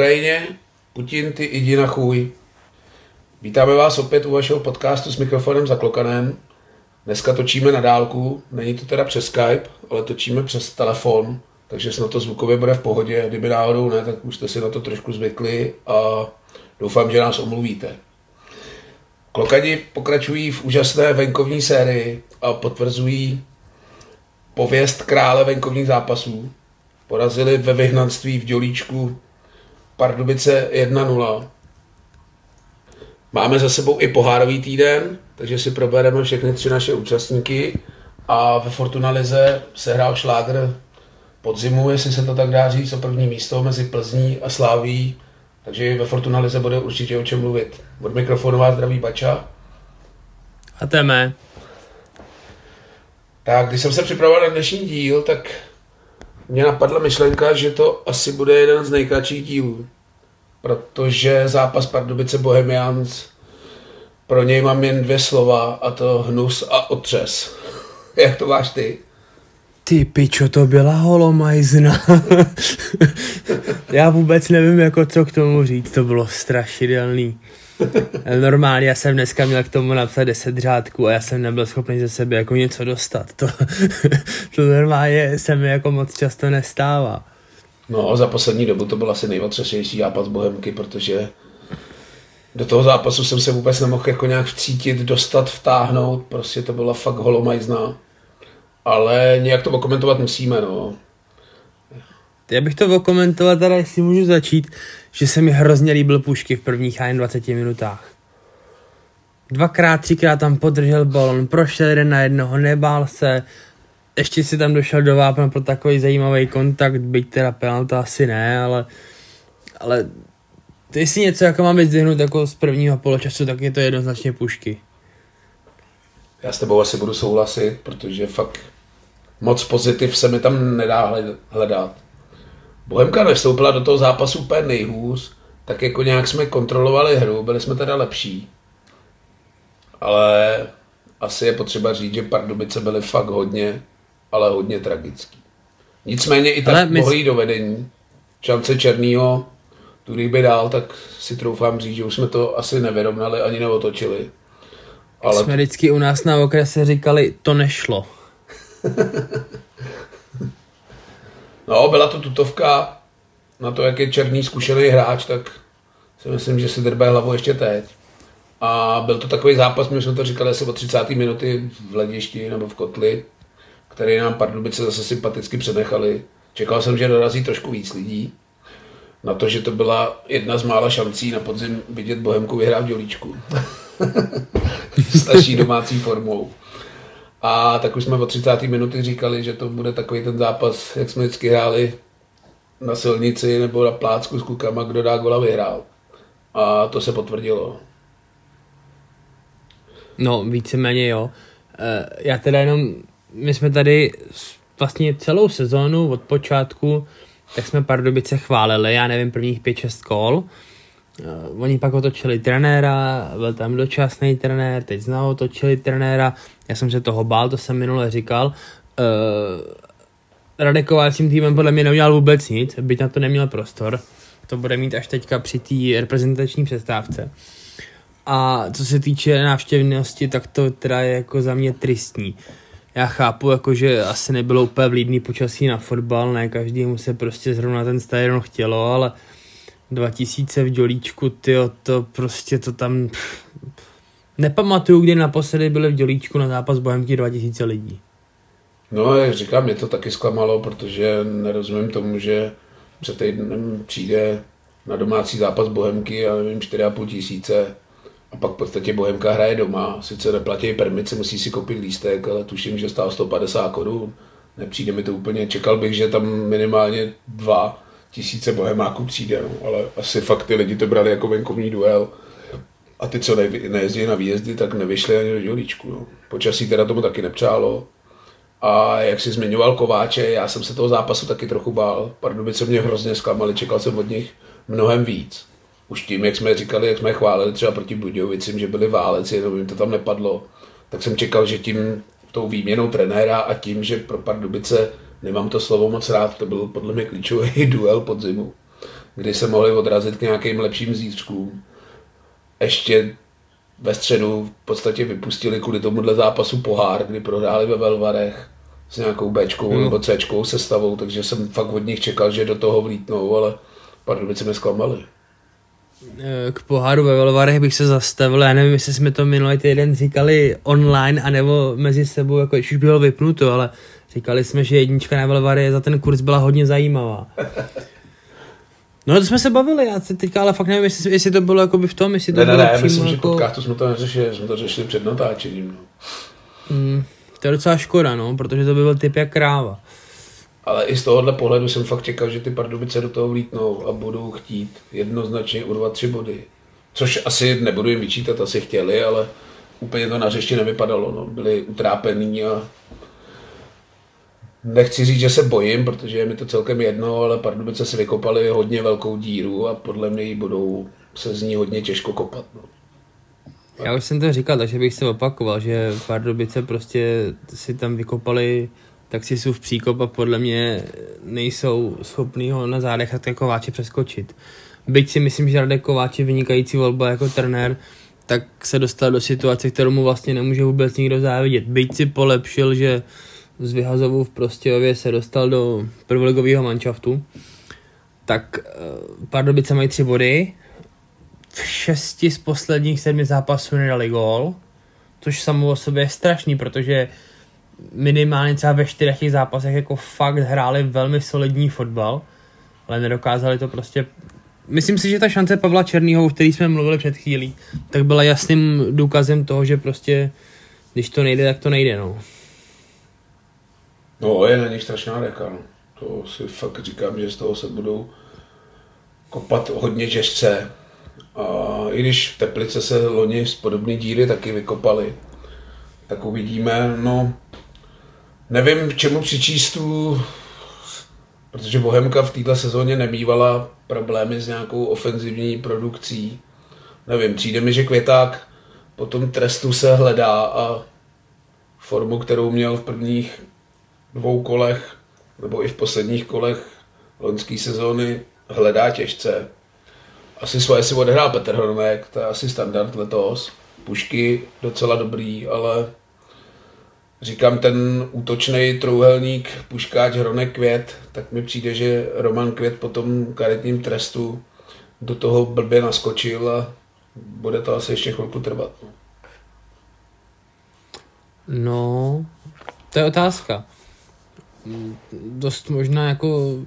Ukrajině, Putin, ty jdi na chůj. Vítáme vás opět u vašeho podcastu s mikrofonem zaklokanem. Dneska točíme na dálku, není to teda přes Skype, ale točíme přes telefon, takže snad to zvukově bude v pohodě. Kdyby náhodou ne, tak už jste si na to trošku zvykli a doufám, že nás omluvíte. Klokani pokračují v úžasné venkovní sérii a potvrzují pověst krále venkovních zápasů. Porazili ve vyhnanství v Dělíčku Pardubice 1-0. Máme za sebou i pohárový týden, takže si probereme všechny tři naše účastníky a ve Fortuna Lize se hrál šlágr podzimu, jestli se to tak dá říct, o první místo mezi Plzní a Sláví, takže ve Fortuna Lize bude určitě o čem mluvit. Od mikrofonu vás zdraví Bača. A téme. Tak, když jsem se připravoval na dnešní díl, tak mě napadla myšlenka, že to asi bude jeden z nejkratších dílů. Protože zápas Pardubice Bohemians, pro něj mám jen dvě slova, a to hnus a otřes. Jak to máš ty? Ty pičo, to byla holomajzna. já vůbec nevím, jako co k tomu říct, to bylo strašidelný. Normálně já jsem dneska měl k tomu napsat 10 řádků a já jsem nebyl schopný ze sebe jako něco dostat. To, to normálně se mi jako moc často nestává. No, za poslední dobu to byl asi nejotřesnější zápas Bohemky, protože do toho zápasu jsem se vůbec nemohl jako nějak vcítit, dostat, vtáhnout, prostě to byla fakt holomajzná. Ale nějak to okomentovat musíme, no. Já bych to okomentoval teda, jestli můžu začít, že se mi hrozně líbil Pušky v prvních jen 20 minutách. Dvakrát, třikrát tam podržel balon, prošel jeden na jednoho, nebál se, ještě si tam došel do vápna pro takový zajímavý kontakt, byť teda penalta asi ne, ale, ale jestli něco jako mám vyzdvihnout jako z prvního poločasu, tak je to jednoznačně Pušky. Já s tebou asi budu souhlasit, protože fakt moc pozitiv se mi tam nedá hledat. Bohemka nevstoupila do toho zápasu úplně nejhůř, tak jako nějak jsme kontrolovali hru, byli jsme teda lepší. Ale asi je potřeba říct, že Pardubice byly fakt hodně, ale hodně tragický. Nicméně i tak my... mohli jít do vedení. Šance Černýho, tu by dál, tak si troufám říct, že už jsme to asi nevyrovnali ani neotočili. Ale... Jsme vždycky u nás na okrese říkali, to nešlo. no, byla to tutovka na to, jak je černý zkušený hráč, tak si myslím, že si drbe hlavu ještě teď. A byl to takový zápas, my jsme to říkali asi o 30. minuty v hledišti nebo v kotli, který nám Pardubice zase sympaticky přenechali. Čekal jsem, že dorazí trošku víc lidí. Na to, že to byla jedna z mála šancí na podzim vidět Bohemku vyhrát v Dělíčku. Starší domácí formou. A tak už jsme o 30. minuty říkali, že to bude takový ten zápas, jak jsme vždycky hráli na silnici nebo na plácku s klukama, kdo dá gola vyhrál. A to se potvrdilo. No, víceméně jo. E, já teda jenom, my jsme tady vlastně celou sezónu od počátku, tak jsme Pardubice chválili, já nevím, prvních 5-6 kol. Uh, oni pak otočili trenéra, byl tam dočasný trenér, teď znovu otočili trenéra, já jsem se toho bál, to jsem minule říkal. Uh, Radeková s tím týmem podle mě neudělal vůbec nic, byť na to neměl prostor. To bude mít až teďka při té reprezentační přestávce. A co se týče návštěvnosti, tak to teda je jako za mě tristní. Já chápu, jako, že asi nebylo úplně vlídný počasí na fotbal, ne každému se prostě zrovna ten stadion chtělo, ale 2000 v Dělíčku, ty to prostě to tam... Nepamatuju, kdy naposledy byli v Dělíčku na zápas Bohemky 2000 lidí. No, jak říkám, mě to taky zklamalo, protože nerozumím tomu, že před týdnem přijde na domácí zápas Bohemky, já nevím, 4,5 tisíce a pak v podstatě Bohemka hraje doma. Sice neplatí permice, musí si koupit lístek, ale tuším, že stál 150 korun. Nepřijde mi to úplně, čekal bych, že tam minimálně dva tisíce bohemáků přijde, no. ale asi fakt ty lidi to brali jako venkovní duel. A ty, co nejezdí na výjezdy, tak nevyšli ani do Dělíčku. No. Počasí teda tomu taky nepřálo. A jak si zmiňoval Kováče, já jsem se toho zápasu taky trochu bál. Pardubice mě hrozně zklamali, čekal jsem od nich mnohem víc. Už tím, jak jsme říkali, jak jsme chválili třeba proti Budějovicím, že byli váleci, jenom jim to tam nepadlo, tak jsem čekal, že tím tou výměnou trenéra a tím, že pro Pardubice nemám to slovo moc rád, to byl podle mě klíčový duel podzimu, kdy se mohli odrazit k nějakým lepším zítřkům. Ještě ve středu v podstatě vypustili kvůli tomuhle zápasu pohár, kdy prohráli ve Velvarech s nějakou Bčkou mm. nebo Cčkou sestavou, takže jsem fakt od nich čekal, že do toho vlítnou, ale Pardubice mě zklamali. K poháru ve Velvarech bych se zastavil, já nevím, jestli jsme to minulý týden říkali online, anebo mezi sebou, jako už bylo vypnuto, ale říkali jsme, že jednička na Velvary za ten kurz byla hodně zajímavá. No to jsme se bavili, já teďka ale fakt nevím, jestli, jestli to bylo by v tom, jestli to ne, bylo ne, ne, přímo myslím, jako... že podcastu jsme to neřešili, jsme to řešili před natáčením. No. Mm, to je docela škoda, no, protože to by byl typ jak kráva. Ale i z tohohle pohledu jsem fakt čekal, že ty Pardubice do toho vlítnou a budou chtít jednoznačně urvat tři body. Což asi nebudu jim vyčítat, asi chtěli, ale úplně to na řešti nevypadalo. No. Byli utrápení a Nechci říct, že se bojím, protože je mi to celkem jedno, ale Pardubice si vykopali hodně velkou díru a podle mě ji budou se z ní hodně těžko kopat. No. Já už jsem to říkal, takže bych se opakoval, že Pardubice prostě si tam vykopali tak si jsou v příkop a podle mě nejsou schopný ho na zádech jako Kováče přeskočit. Byť si myslím, že Radek Kováč je vynikající volba jako trenér, tak se dostal do situace, kterou mu vlastně nemůže vůbec nikdo závidět. Byť si polepšil, že z vyhazovou v Prostějově se dostal do prvoligového manšaftu, tak uh, Pardubice mají tři body, v šesti z posledních sedmi zápasů nedali gól, což samo o sobě je strašný, protože minimálně třeba ve čtyřech těch zápasech jako fakt hráli velmi solidní fotbal, ale nedokázali to prostě Myslím si, že ta šance Pavla Černýho, o který jsme mluvili před chvílí, tak byla jasným důkazem toho, že prostě když to nejde, tak to nejde, no. No, je na něj strašná reka, no. To si fakt říkám, že z toho se budou kopat hodně těžce. A i když v Teplice se loni z podobné díry taky vykopali, tak uvidíme, no, nevím, čemu přičíst tu, protože Bohemka v této sezóně nemývala problémy s nějakou ofenzivní produkcí. Nevím, přijde mi, že Květák po tom trestu se hledá a formu, kterou měl v prvních dvou kolech, nebo i v posledních kolech loňské sezóny, hledá těžce. Asi svoje si odehrál Petr Hronek, to je asi standard letos. Pušky docela dobrý, ale říkám, ten útočný trouhelník, puškáč, hronek, květ, tak mi přijde, že Roman Květ po tom karetním trestu do toho blbě naskočil a bude to asi ještě chvilku trvat. No to je otázka. Dost možná jako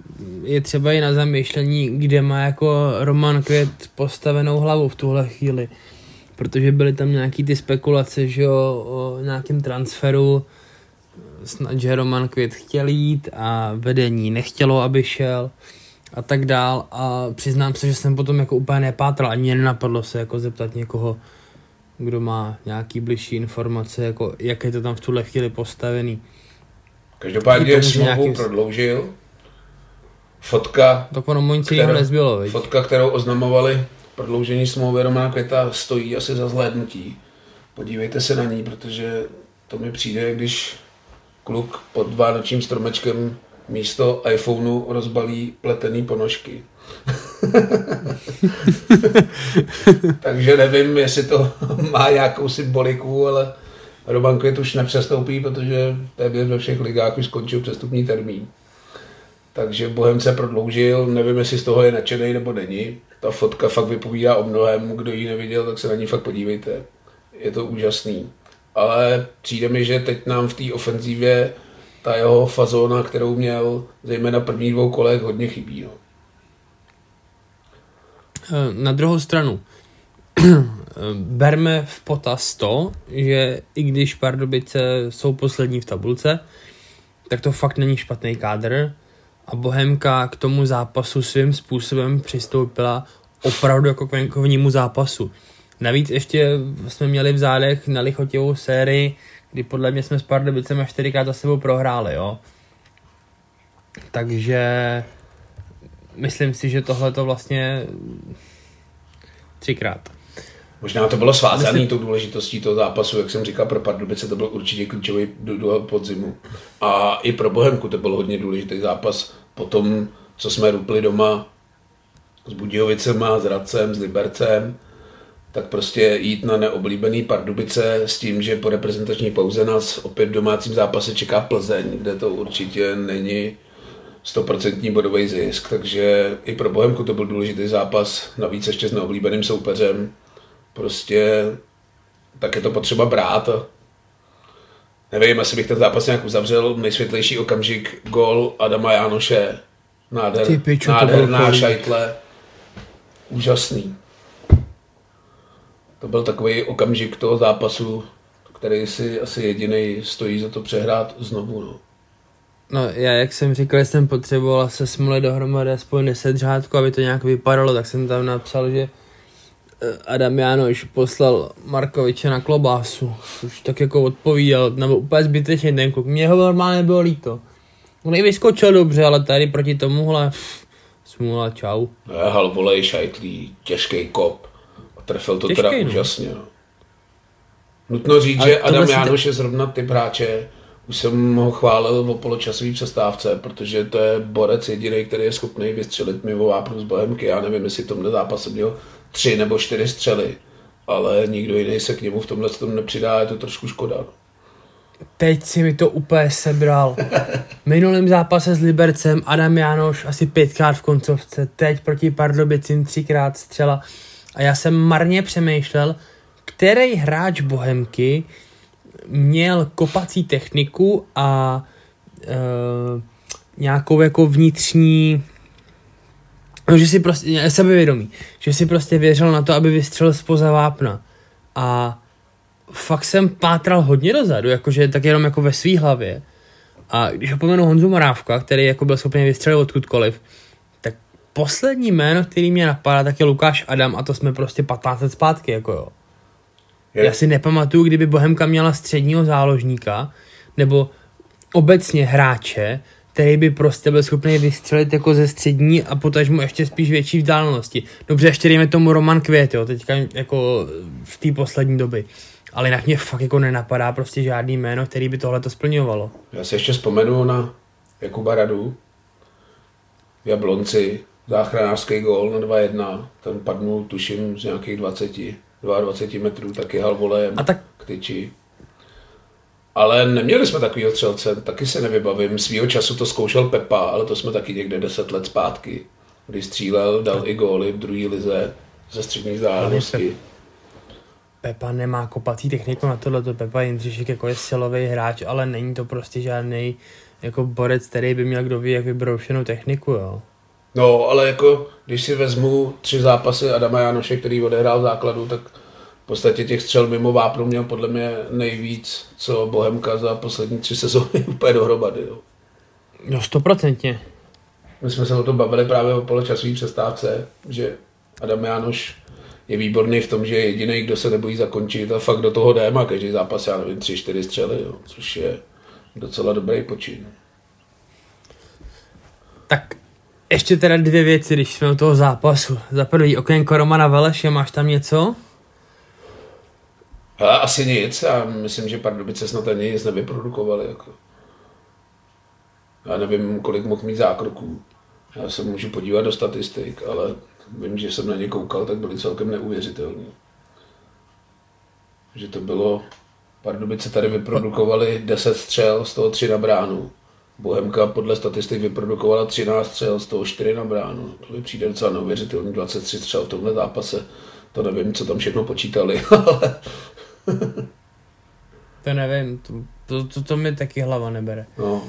je třeba i na zamýšlení, kde má jako Roman Květ postavenou hlavu v tuhle chvíli protože byly tam nějaký ty spekulace, že o, o nějakém transferu, snad, že Roman Květ chtěl jít a vedení nechtělo, aby šel a tak dál a přiznám se, že jsem potom jako úplně nepátral, ani nenapadlo se jako zeptat někoho, kdo má nějaký bližší informace, jako jak je to tam v tuhle chvíli postavený. Každopádně smlouvu prodloužil. Fotka, tak ono kterou, nezbylo, fotka, kterou oznamovali prodloužení smlouvy Romana Květa stojí asi za zhlédnutí. Podívejte se na ní, protože to mi přijde, když kluk pod vánočním stromečkem místo iPhoneu rozbalí pletený ponožky. Takže nevím, jestli to má nějakou symboliku, ale Roman Květ už nepřestoupí, protože téměř ve všech ligách už skončil přestupní termín. Takže Bohemce prodloužil, nevím, jestli z toho je nadšený nebo není. Ta fotka fakt vypovídá o mnohem, kdo ji neviděl, tak se na ní fakt podívejte. Je to úžasný. Ale přijde mi, že teď nám v té ofenzívě ta jeho fazóna, kterou měl, zejména první dvou kolech, hodně chybí. No. Na druhou stranu, berme v potaz to, že i když Pardubice jsou poslední v tabulce, tak to fakt není špatný kádr a Bohemka k tomu zápasu svým způsobem přistoupila opravdu jako k venkovnímu zápasu. Navíc ještě jsme měli v zádech na lichotivou sérii, kdy podle mě jsme s Pardubicem čtyřikrát za sebou prohráli, jo. Takže myslím si, že tohle to vlastně třikrát. Možná to bylo svázané Myslím... tou důležitostí toho zápasu, jak jsem říkal, pro Pardubice to byl určitě klíčový do, do podzimu. A i pro Bohemku to byl hodně důležitý zápas po tom, co jsme rupli doma s Budějovicema, s Radcem, s Libercem, tak prostě jít na neoblíbený Pardubice s tím, že po reprezentační pauze nás opět v domácím zápase čeká Plzeň, kde to určitě není stoprocentní bodový zisk, takže i pro Bohemku to byl důležitý zápas, navíc ještě s neoblíbeným soupeřem. Prostě tak je to potřeba brát. Nevím, asi bych ten zápas nějak uzavřel. Nejsvětlejší okamžik, gol Adama Jánoše. Nádher, Ty pičo, to nádherná kolik. šajtle. Úžasný. To byl takový okamžik toho zápasu, který si asi jediný stojí za to přehrát znovu. No. No já, jak jsem říkal, jsem potřeboval se smole dohromady aspoň 10 řádku, aby to nějak vypadalo, tak jsem tam napsal, že Adam Jánoš poslal Markoviče na klobásu, už tak jako odpovídal, nebo úplně zbytečně ten kluk, mě ho normálně bylo líto. On i vyskočil dobře, ale tady proti tomuhle, smůla, čau. Hal volej, šajtlí, těžký kop. A trefil to Těžký, teda no. úžasně. No. Nutno říct, Ale že Adam te- Jánoš je zrovna typ hráče, už jsem ho chválil o poločasové přestávce, protože to je borec jediný, který je schopný vystřelit mimo vápnu z Bohemky. Já nevím, jestli v tomhle zápase měl tři nebo čtyři střely, ale nikdo jiný se k němu v tomhle tom nepřidá, je to trošku škoda. no. Teď si mi to úplně sebral. V minulém zápase s Libercem Adam Jánoš asi pětkrát v koncovce, teď proti Pardubicím třikrát střela. A já jsem marně přemýšlel, který hráč Bohemky měl kopací techniku a e, nějakou jako vnitřní No, že si prostě, sebevědomí, že si prostě věřil na to, aby vystřelil spoza vápna. A fakt jsem pátral hodně dozadu, jakože tak jenom jako ve své hlavě. A když opomenu Honzu Morávka, který jako byl schopný vystřelit odkudkoliv, tak poslední jméno, který mě napadá, tak je Lukáš Adam a to jsme prostě 15 let zpátky, jako jo. Je, Já si nepamatuju, kdyby Bohemka měla středního záložníka, nebo obecně hráče, který by prostě byl schopný vystřelit jako ze střední a potažmo ještě spíš větší vzdálenosti. Dobře, ještě dejme tomu Roman Květ, jo, teďka jako v té poslední doby. Ale jinak mě fakt jako nenapadá prostě žádný jméno, který by tohle to splňovalo. Já si ještě vzpomenu na Jakuba Radu v Jablonci, záchranářský gól na 2-1, ten padnul tuším z nějakých 20, 22 metrů, taky hal volem A tak k tyči. Ale neměli jsme takovýho střelce, taky se nevybavím. Svýho času to zkoušel Pepa, ale to jsme taky někde 10 let zpátky, kdy střílel, dal i góly v druhé lize ze střední vzdálenosti. Pepa nemá kopací techniku na tohle, Pepa Jindřišek jako je silový hráč, ale není to prostě žádný jako borec, který by měl kdo ví jak vybroušenou techniku, jo. No, ale jako, když si vezmu tři zápasy Adama Janoše, který odehrál v základu, tak v podstatě těch střel mimo vápnu měl podle mě nejvíc, co Bohemka za poslední tři sezóny úplně dohromady. Jo. No stoprocentně. My jsme se o tom bavili právě o poločasové přestávce, že Adam Jánoš je výborný v tom, že je jediný, kdo se nebojí zakončit a fakt do toho jde, má každý zápas, já nevím, tři, čtyři střely, jo, což je docela dobrý počin. Tak ještě teda dvě věci, když jsme u toho zápasu. Za prvý okénko Romana Veleše, máš tam něco? Asi nic, já myslím, že Pardubice snad ani nic nevyprodukovali. Jako. Já nevím, kolik mohl mít zákroků. Já se můžu podívat do statistik, ale vím, že jsem na ně koukal, tak byly celkem neuvěřitelné. Že to bylo, Pardubice tady vyprodukovali 10 střel, z toho 3 na bránu. Bohemka podle statistik vyprodukovala 13 střel, z toho 4 na bránu. To mi přijde docela neuvěřitelný, 23 střel v tomhle zápase. To nevím, co tam všechno počítali, ale To nevím, to, to, to, to mi taky hlava nebere. No.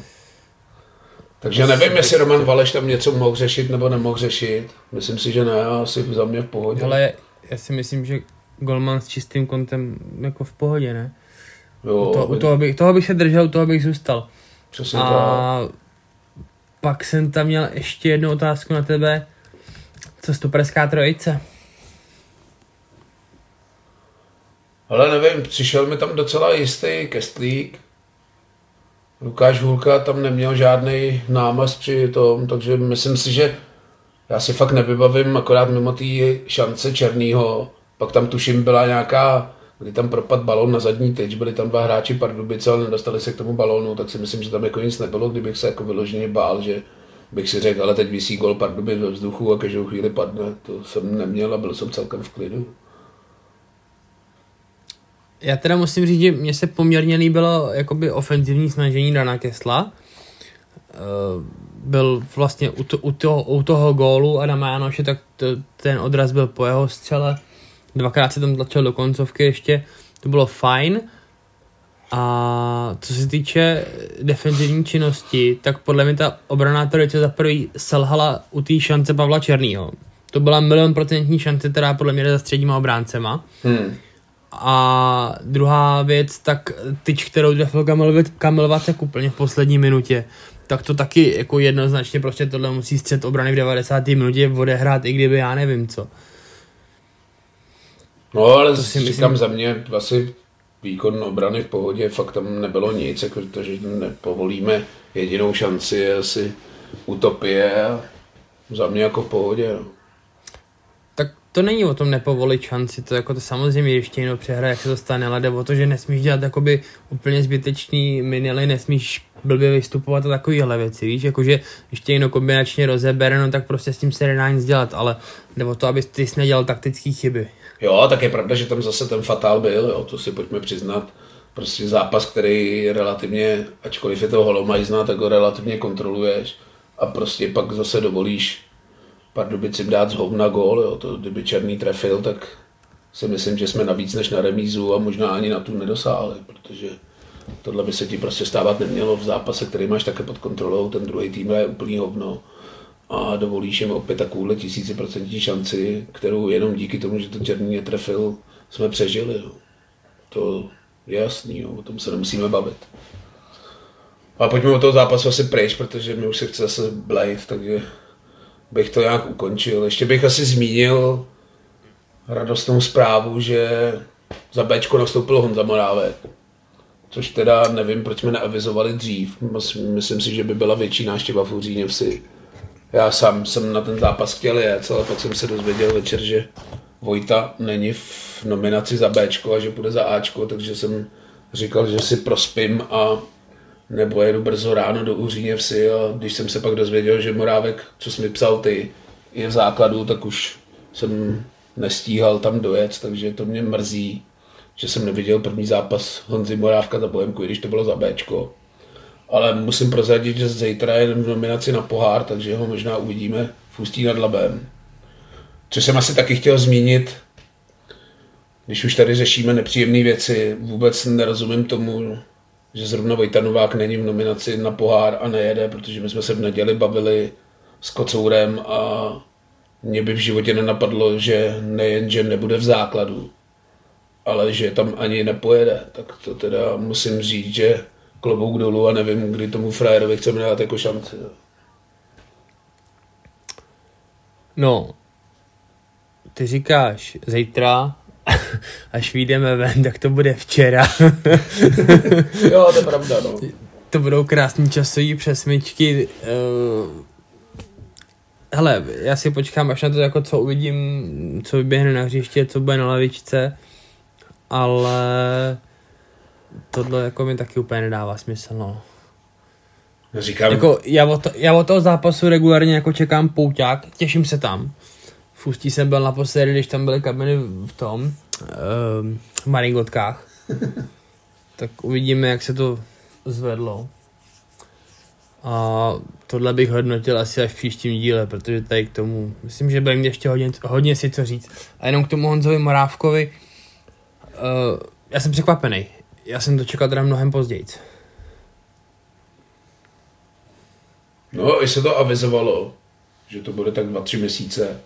Takže nevím, jestli Roman Valeš tam něco mohl řešit nebo nemohl řešit. Myslím si, že ne, asi za mě v pohodě. Ale já si myslím, že Golman s čistým kontem jako v pohodě, ne? jo, To, u toho, bych, toho bych se držel, u toho bych zůstal. přesně tak. A pak jsem tam měl ještě jednu otázku na tebe. Co stoperská trojice? Ale nevím, přišel mi tam docela jistý kestlík. Lukáš Hulka tam neměl žádný námaz při tom, takže myslím si, že já si fakt nevybavím, akorát mimo té šance Černýho, pak tam tuším byla nějaká, kdy tam propad balón na zadní tyč, byli tam dva hráči Pardubice, ale nedostali se k tomu balónu, tak si myslím, že tam jako nic nebylo, kdybych se jako vyloženě bál, že bych si řekl, ale teď vysí gol Pardubic ve vzduchu a každou chvíli padne. To jsem neměl a byl jsem celkem v klidu. Já teda musím říct, že mně se poměrně líbilo jakoby ofenzivní snažení Dana Kesla. Eh, byl vlastně u, to, u, toho, u toho gólu Adama Janoše, tak to, ten odraz byl po jeho střele. Dvakrát se tam tlačil do koncovky ještě, to bylo fajn. A co se týče defenzivní činnosti, tak podle mě ta obraná trojice za prvý selhala u té šance Pavla Černýho. To byla milion procentní šance, která podle mě jde za středníma obráncema. Hmm. A druhá věc, tak tyč, kterou trefil Kamil, Kamil Vacek úplně v poslední minutě, tak to taky jako jednoznačně prostě tohle musí střed obrany v 90. minutě odehrát, i kdyby já nevím co. No ale to si říkám myslím... za mě asi výkon obrany v pohodě, fakt tam nebylo nic, jako to, že nepovolíme jedinou šanci je asi utopie a za mě jako v pohodě. No to není o tom nepovolit šanci, to jako to samozřejmě ještě jenom přehraje, jak se to stane, ale jde o to, že nesmíš dělat jakoby úplně zbytečný minily, nesmíš blbě vystupovat a takovéhle věci, víš, jakože ještě jenom kombinačně rozebere, no tak prostě s tím se nedá nic dělat, ale jde o to, aby ty jsi nedělal taktické chyby. Jo, tak je pravda, že tam zase ten fatál byl, jo, to si pojďme přiznat. Prostě zápas, který relativně, ačkoliv je to holomajzná, tak ho relativně kontroluješ a prostě pak zase dovolíš Pardubicím dát z na gól, jo. To, kdyby Černý trefil, tak si myslím, že jsme navíc než na remízu a možná ani na tu nedosáhli, protože tohle by se ti prostě stávat nemělo v zápase, který máš také pod kontrolou, ten druhý tým je úplný hovno a dovolíš jim opět takovouhle tisíciprocentní šanci, kterou jenom díky tomu, že to Černý netrefil, jsme přežili. Jo. To je jasný, jo. o tom se nemusíme bavit. A pojďme o toho zápasu asi pryč, protože mi už se chce zase blejt, takže bych to nějak ukončil. Ještě bych asi zmínil radostnou zprávu, že za Bčko nastoupil Honza Morávek. Což teda nevím, proč jsme neavizovali dřív. Myslím si, že by byla větší náštěva v Uříně vsi. Já sám jsem na ten zápas chtěl jet, ale pak jsem se dozvěděl večer, že Vojta není v nominaci za Bčko a že bude za Ačko, takže jsem říkal, že si prospím a nebo jedu brzo ráno do Uříně vsi a když jsem se pak dozvěděl, že Morávek, co jsi mi psal ty, je v základu, tak už jsem nestíhal tam dojet, takže to mě mrzí, že jsem neviděl první zápas Honzy Morávka za Bohemku, když to bylo za Bčko. Ale musím prozradit, že zítra je v nominaci na pohár, takže ho možná uvidíme v Ústí nad Labem. Co jsem asi taky chtěl zmínit, když už tady řešíme nepříjemné věci, vůbec nerozumím tomu, že zrovna Vojta Novák není v nominaci na pohár a nejede, protože my jsme se v neděli bavili s Kocourem a mě by v životě nenapadlo, že nejen, že nebude v základu, ale že tam ani nepojede. Tak to teda musím říct, že klobouk dolů a nevím, kdy tomu frajerovi chceme dát jako šanci. No, ty říkáš zítra, až vyjdeme ven, tak to bude včera. jo, to je pravda, no. To budou krásné časové přesmičky. Uh, hele, já si počkám až na to, jako co uvidím, co vyběhne na hřiště, co bude na lavičce, ale tohle jako mi taky úplně nedává smysl, no. Říkám... Jako, já, od to, já od toho zápasu regulárně jako čekám pouťák, těším se tam. V Ústí jsem byl naposledy, když tam byly kabiny v tom, uh, v Maringotkách. tak uvidíme, jak se to zvedlo. A tohle bych hodnotil asi až v příštím díle, protože tady k tomu, myslím, že budeme ještě hodně, hodně si co říct. A jenom k tomu Honzovi Morávkovi, uh, já jsem překvapený. Já jsem to čekal teda mnohem později. No, i se to avizovalo, že to bude tak dva, tři měsíce.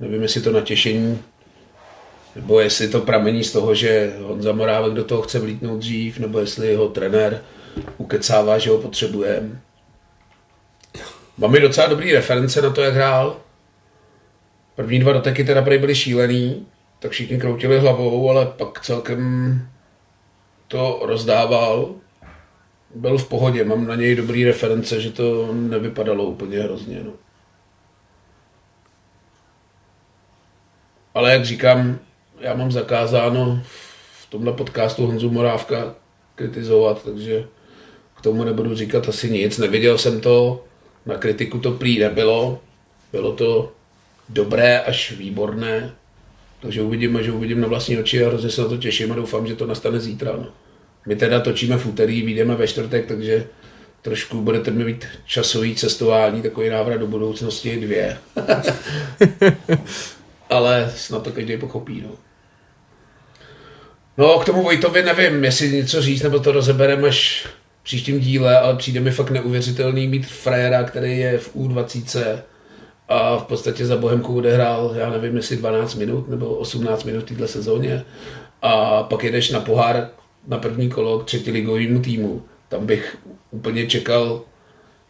Nevím, jestli to natěšení, nebo jestli to pramení z toho, že Honza Morávek do toho chce vlítnout dřív, nebo jestli jeho trenér ukecává, že ho potřebujeme. Máme docela dobrý reference na to, jak hrál. První dva doteky teda byly šílený, tak všichni kroutili hlavou, ale pak celkem to rozdával. Byl v pohodě, mám na něj dobrý reference, že to nevypadalo úplně hrozně. No. Ale jak říkám, já mám zakázáno v tomhle podcastu Honzu Morávka kritizovat, takže k tomu nebudu říkat asi nic. Neviděl jsem to, Na kritiku to prý nebylo. Bylo to dobré až výborné. Takže uvidím, že uvidím na vlastní oči a hrozně se na to těším a doufám, že to nastane zítra. No. My teda točíme v úterý, vyjdeme ve čtvrtek, takže trošku budete mít časový cestování, takový návrat do budoucnosti dvě. Ale snad to každý pochopí. No. no, k tomu Vojtovi nevím, jestli něco říct, nebo to rozebereme až v příštím díle, ale přijde mi fakt neuvěřitelný mít frajera, který je v U20 a v podstatě za Bohemku odehrál, já nevím, jestli 12 minut nebo 18 minut v této sezóně a pak jedeš na pohár na první kolo k třetiligovému týmu. Tam bych úplně čekal,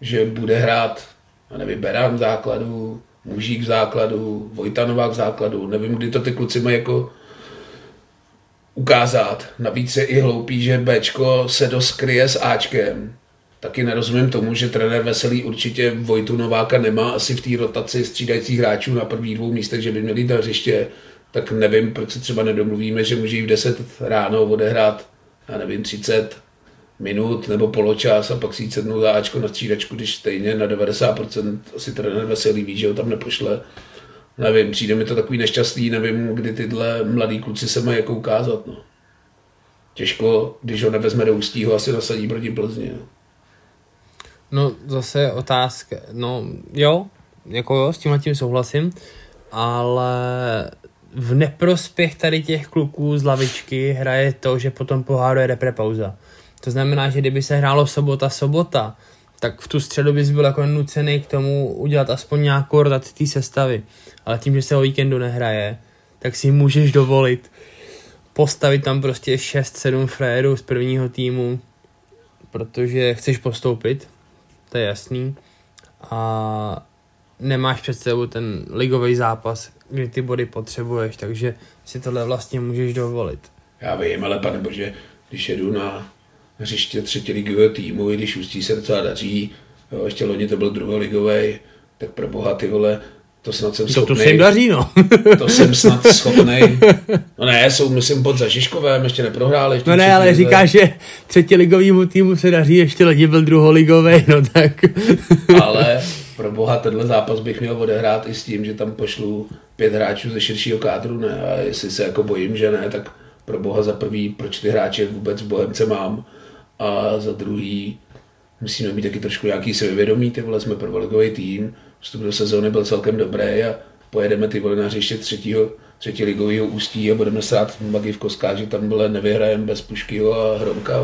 že bude hrát, já nevím, Beran v základu, Mužík v základu, Vojtanová v základu, nevím, kdy to ty kluci mají jako ukázat. Navíc je i hloupý, že Bčko se dost kryje s Ačkem. Taky nerozumím tomu, že trenér Veselý určitě Vojtu Nováka nemá asi v té rotaci střídajících hráčů na prvních dvou místech, že by měli na hřiště. Tak nevím, proč se třeba nedomluvíme, že může jít v 10 ráno odehrát, já nevím, 30 minut nebo poločas a pak si jít sednout Ačko na střídačku, když stejně na 90% asi trenér Veselý ví, že ho tam nepošle. Nevím, přijde mi to takový nešťastný, nevím, kdy tyhle mladí kluci se mají jako ukázat. No. Těžko, když ho nevezme do ústí, ho asi nasadí proti Plzni. No. No zase otázka, no jo, jako jo, s tímhle tím souhlasím, ale v neprospěch tady těch kluků z lavičky hraje to, že potom poháru je repre pauza. To znamená, že kdyby se hrálo sobota sobota, tak v tu středu bys byl jako nucený k tomu udělat aspoň nějakou rotaci té sestavy. Ale tím, že se o víkendu nehraje, tak si můžeš dovolit postavit tam prostě 6-7 frérů z prvního týmu, protože chceš postoupit, to je jasný. A nemáš před sebou ten ligový zápas, kdy ty body potřebuješ, takže si tohle vlastně můžeš dovolit. Já vím, ale pane bože, když jedu na hřiště třetí ligového týmu, i když Ústí se docela daří, jo, ještě loni to byl druholigový, tak pro boha ty vole, to snad jsem schopný. To, to se jim daří, no. to jsem snad schopný. No ne, jsou, myslím, pod Zažiškovém, ještě neprohráli. Ještě no ne, ale říká, že třetí ligovýmu týmu se daří, ještě loni byl druholigový, no tak. ale pro boha tenhle zápas bych měl odehrát i s tím, že tam pošlu pět hráčů ze širšího kádru, ne, a jestli se jako bojím, že ne, tak pro boha za prvý, proč ty hráče vůbec v Bohemce mám a za druhý musíme mít taky trošku nějaký sebevědomí, ty vole, jsme prvoligový tým, vstup do sezóny byl celkem dobrý a pojedeme ty vole na hřiště třetího, třetí ligového ústí a budeme srát magy v koskáži, tam bylo nevyhrajem bez Puškyho a Hromka.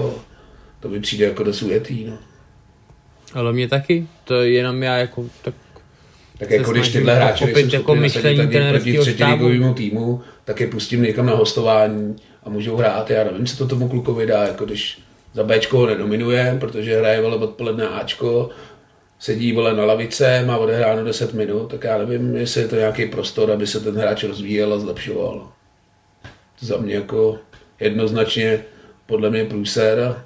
To by přijde jako dost ujetý, no. Ale mě taky, to je jenom já jako tak tak jako když tyhle hráče nejsou jako myšlení proti třetí ligovému týmu, tak je pustím někam na hostování a můžou hrát. Já nevím, co to tomu klukovi dá, jako když za Bčko ho nedominuje, protože hraje vole odpoledne Ačko, sedí vole na lavice, má odehráno 10 minut, tak já nevím, jestli je to nějaký prostor, aby se ten hráč rozvíjel a zlepšoval. Za mě jako jednoznačně podle mě průser a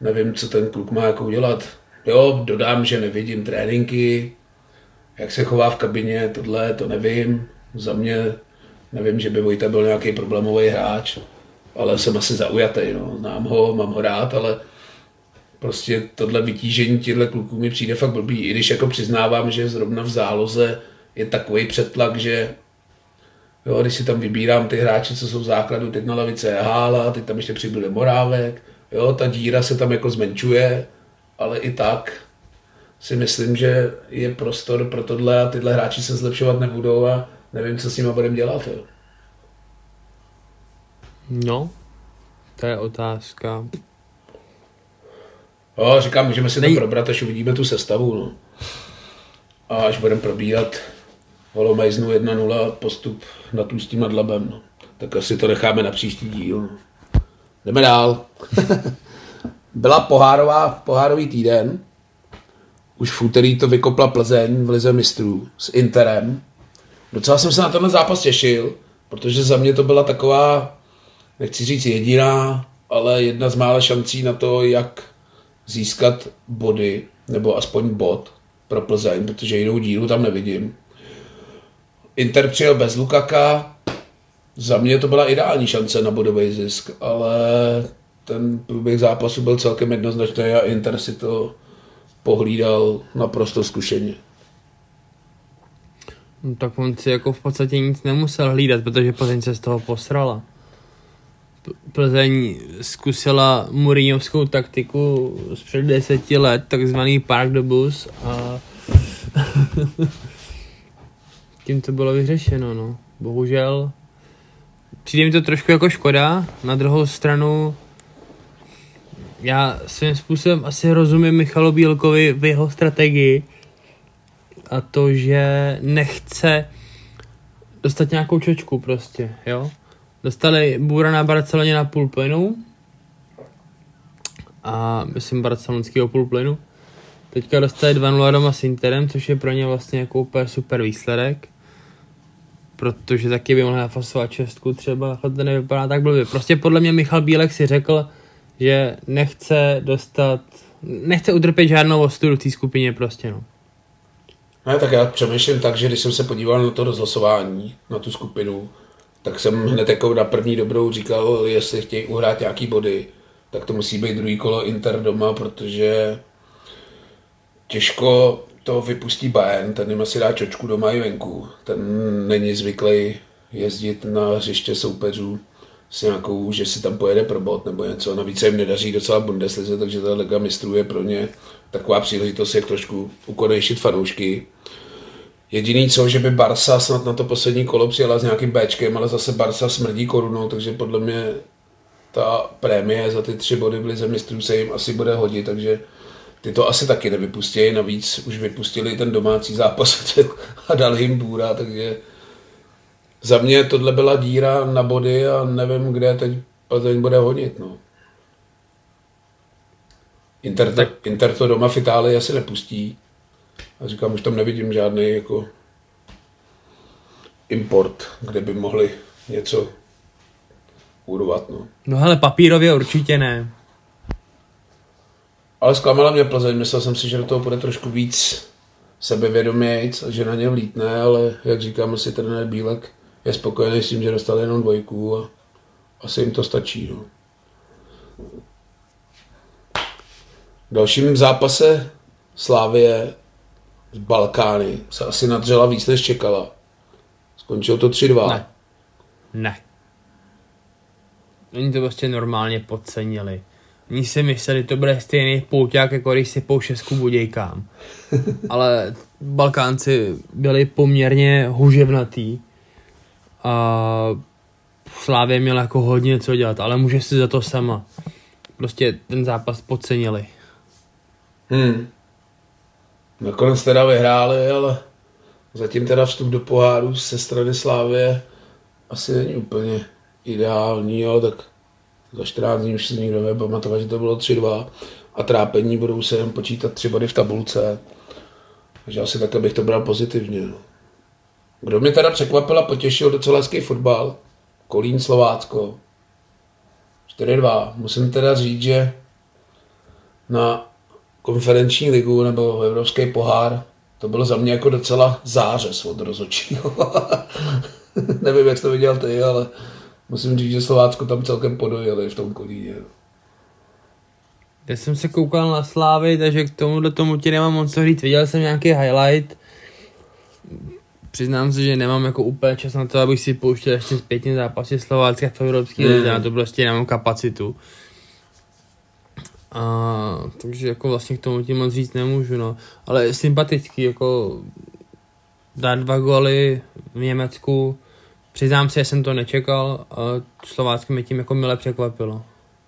nevím, co ten kluk má jako udělat. Jo, dodám, že nevidím tréninky, jak se chová v kabině, tohle, to nevím. Za mě nevím, že by Vojta byl nějaký problémový hráč ale jsem asi zaujatý, no. znám ho, mám ho rád, ale prostě tohle vytížení těchto kluků mi přijde fakt blbý, i když jako přiznávám, že zrovna v záloze je takový přetlak, že jo, když si tam vybírám ty hráče, co jsou v základu, teď na lavice je Hála, teď tam ještě přibyl Morávek, jo, ta díra se tam jako zmenšuje, ale i tak si myslím, že je prostor pro tohle a tyhle hráči se zlepšovat nebudou a nevím, co s nimi budeme dělat. Jo. No, to je otázka. No, říkám, můžeme si to Nej... probrat, až uvidíme tu sestavu. No. A až budeme probírat Holomajznu 1-0 postup na Tůstím nad Labem. No. Tak asi to necháme na příští díl. No. Jdeme dál. Byla pohárová, pohárový týden. Už v úterý to vykopla Plzeň v Lize mistrů s Interem. Docela jsem se na tenhle zápas těšil, protože za mě to byla taková nechci říct jediná, ale jedna z mála šancí na to, jak získat body, nebo aspoň bod pro Plzeň, protože jinou dílu tam nevidím. Inter přijel bez Lukaka, za mě to byla ideální šance na bodový zisk, ale ten průběh zápasu byl celkem jednoznačný a Inter si to pohlídal naprosto zkušeně. No, tak on si jako v podstatě nic nemusel hlídat, protože Plzeň se z toho posrala. Plzeň zkusila Mourinhovskou taktiku z před deseti let, takzvaný park the bus a tím to bylo vyřešeno, no. Bohužel přijde mi to trošku jako škoda, na druhou stranu já svým způsobem asi rozumím Michalu Bílkovi v jeho strategii a to, že nechce dostat nějakou čočku prostě, jo. Dostali Bůra na Barceloně na půl plynu a myslím barcelonského půl plynu. Teďka dostali 2-0 doma s Interem, což je pro ně vlastně jako úplně super výsledek. Protože taky by mohl nafasovat čestku třeba, to nevypadá tak blbě. Prostě podle mě Michal Bílek si řekl, že nechce dostat, nechce utrpět žádnou ostudu v té skupině prostě, no. Ne, tak já přemýšlím tak, že když jsem se podíval na to rozhlasování, na tu skupinu, tak jsem hned jako na první dobrou říkal, jestli chtějí uhrát nějaký body, tak to musí být druhý kolo Inter doma, protože těžko to vypustí Bayern, ten jim asi dá čočku doma i venku. Ten není zvyklý jezdit na hřiště soupeřů s nějakou, že si tam pojede pro bod nebo něco. Navíc se jim nedaří docela Bundeslize, takže ta Lega mistrů je pro ně taková příležitost, jak trošku ukonejšit fanoušky. Jediný co, že by Barsa snad na to poslední kolo přijela s nějakým Bčkem, ale zase Barsa smrdí korunou, takže podle mě ta prémie za ty tři body v Lize mistrů se jim asi bude hodit, takže ty to asi taky nevypustí, navíc už vypustili ten domácí zápas a dali jim bůra, takže za mě tohle byla díra na body a nevím, kde teď Plzeň bude honit. No. Inter, tak. Inter to doma v Itálii asi nepustí. A říkám, už tam nevidím žádný jako import, kde by mohli něco urvat. No, no hele, papírově určitě ne. Ale zklamala mě Plzeň, myslel jsem si, že do toho bude trošku víc sebevědomějc a že na ně vlítne, ale jak říkám, si trenér Bílek je spokojený s tím, že dostal jenom dvojku a asi jim to stačí. No. V dalším zápase Slávie z Balkány se asi nadřela víc, než čekala. Skončilo to 3-2. Ne. Ne. Oni to prostě normálně podcenili. Oni si mysleli, to bude stejný pouťák, jako když si pou šestku budějkám. Ale Balkánci byli poměrně huževnatý a Slávě měl jako hodně co dělat, ale může si za to sama. Prostě ten zápas podcenili. Hmm. Nakonec teda vyhráli, ale zatím teda vstup do poháru se strany Slávě asi není úplně ideální, ale tak za 14 dní už si nikdo nepamatovat, že to bylo 3-2 a trápení budou se jen počítat tři body v tabulce. Takže asi tak, bych to bral pozitivně. No. Kdo mě teda překvapil a potěšil docela hezký fotbal, Kolín Slovácko. 4-2. Musím teda říct, že na konferenční ligu nebo Evropský pohár to bylo za mě jako docela zářez od rozočího. Nevím, jak jsi to viděl ty, ale musím říct, že Slovácko tam celkem podojeli v tom kolíně. Já jsem se koukal na Slávy, takže k tomuhle tomu ti nemám moc co říct. Viděl jsem nějaký highlight. Přiznám se, že nemám jako úplně čas na to, abych si pouštěl ještě zpětně zápasy Slovácka v Evropské mm. lize. Na to prostě nemám kapacitu. A, takže jako vlastně k tomu ti moc říct nemůžu, no. Ale sympatický, jako dát dva goly v Německu, Přiznám se, že jsem to nečekal a Slovácko mě tím jako mile překvapilo.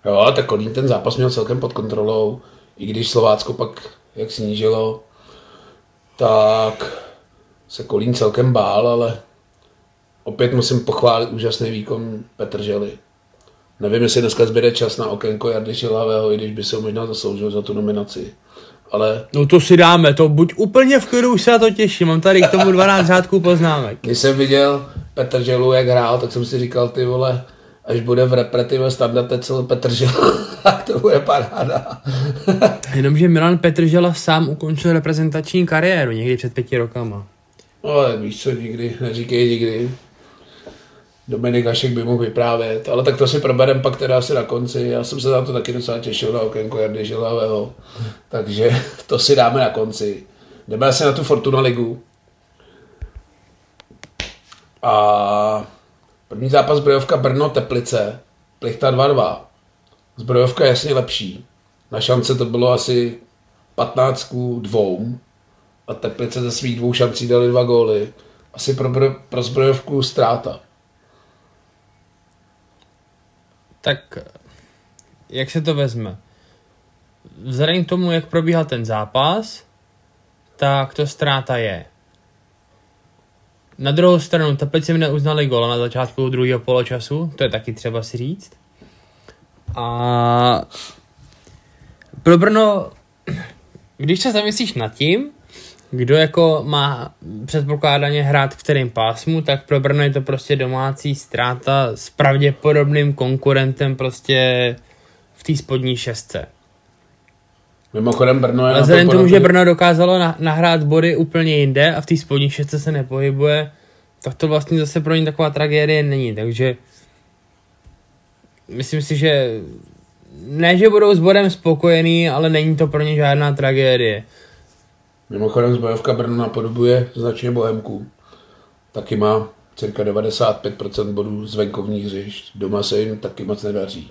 Jo, tak Kolín ten zápas měl celkem pod kontrolou, i když Slovácko pak jak snížilo, tak se Kolín celkem bál, ale opět musím pochválit úžasný výkon Petr Žely. Nevím, jestli dneska zbyde čas na okénko Jardy Šilavého, i když by se ho možná zasloužil za tu nominaci. Ale... No to si dáme, to buď úplně v klidu, už se na to těším, mám tady k tomu 12 řádků poznámek. Když jsem viděl Petr Želu, jak hrál, tak jsem si říkal, ty vole, až bude v repretive standarde celý Petr Žela, tak to bude paráda. Jenomže Milan Petržela sám ukončil reprezentační kariéru někdy před pěti rokama. No, ale víš co, nikdy, neříkej nikdy. Dominik Hašek by mohl vyprávět, ale tak to si proberem pak teda asi na konci. Já jsem se na to taky docela těšil na okénko Jardy Žilavého, takže to si dáme na konci. Jdeme asi na tu Fortuna ligu. A první zápas zbrojovka Brno Teplice, Plichta 2-2. Zbrojovka je jasně lepší. Na šance to bylo asi 15 k 2 a Teplice ze svých dvou šancí dali dva góly. Asi pro, pro zbrojovku ztráta. Tak jak se to vezme? Vzhledem k tomu, jak probíhal ten zápas, tak to ztráta je. Na druhou stranu, Teplice mi neuznali gola na začátku druhého poločasu, to je taky třeba si říct. A pro Brno, když se zamyslíš nad tím, kdo jako má předpokládaně hrát v kterém pásmu, tak pro Brno je to prostě domácí ztráta s pravděpodobným konkurentem prostě v té spodní šestce. Mimochodem Brno je Ale vzhledem tomu, že Brno dokázalo nahrát body úplně jinde a v té spodní šestce se nepohybuje, tak to vlastně zase pro ně taková tragédie není, takže myslím si, že ne, že budou s bodem spokojený, ale není to pro ně žádná tragédie. Mimochodem zbrojovka Brno napodobuje značně Bohemku. Taky má cirka 95% bodů z venkovních hřišť. Doma se jim taky moc nedaří.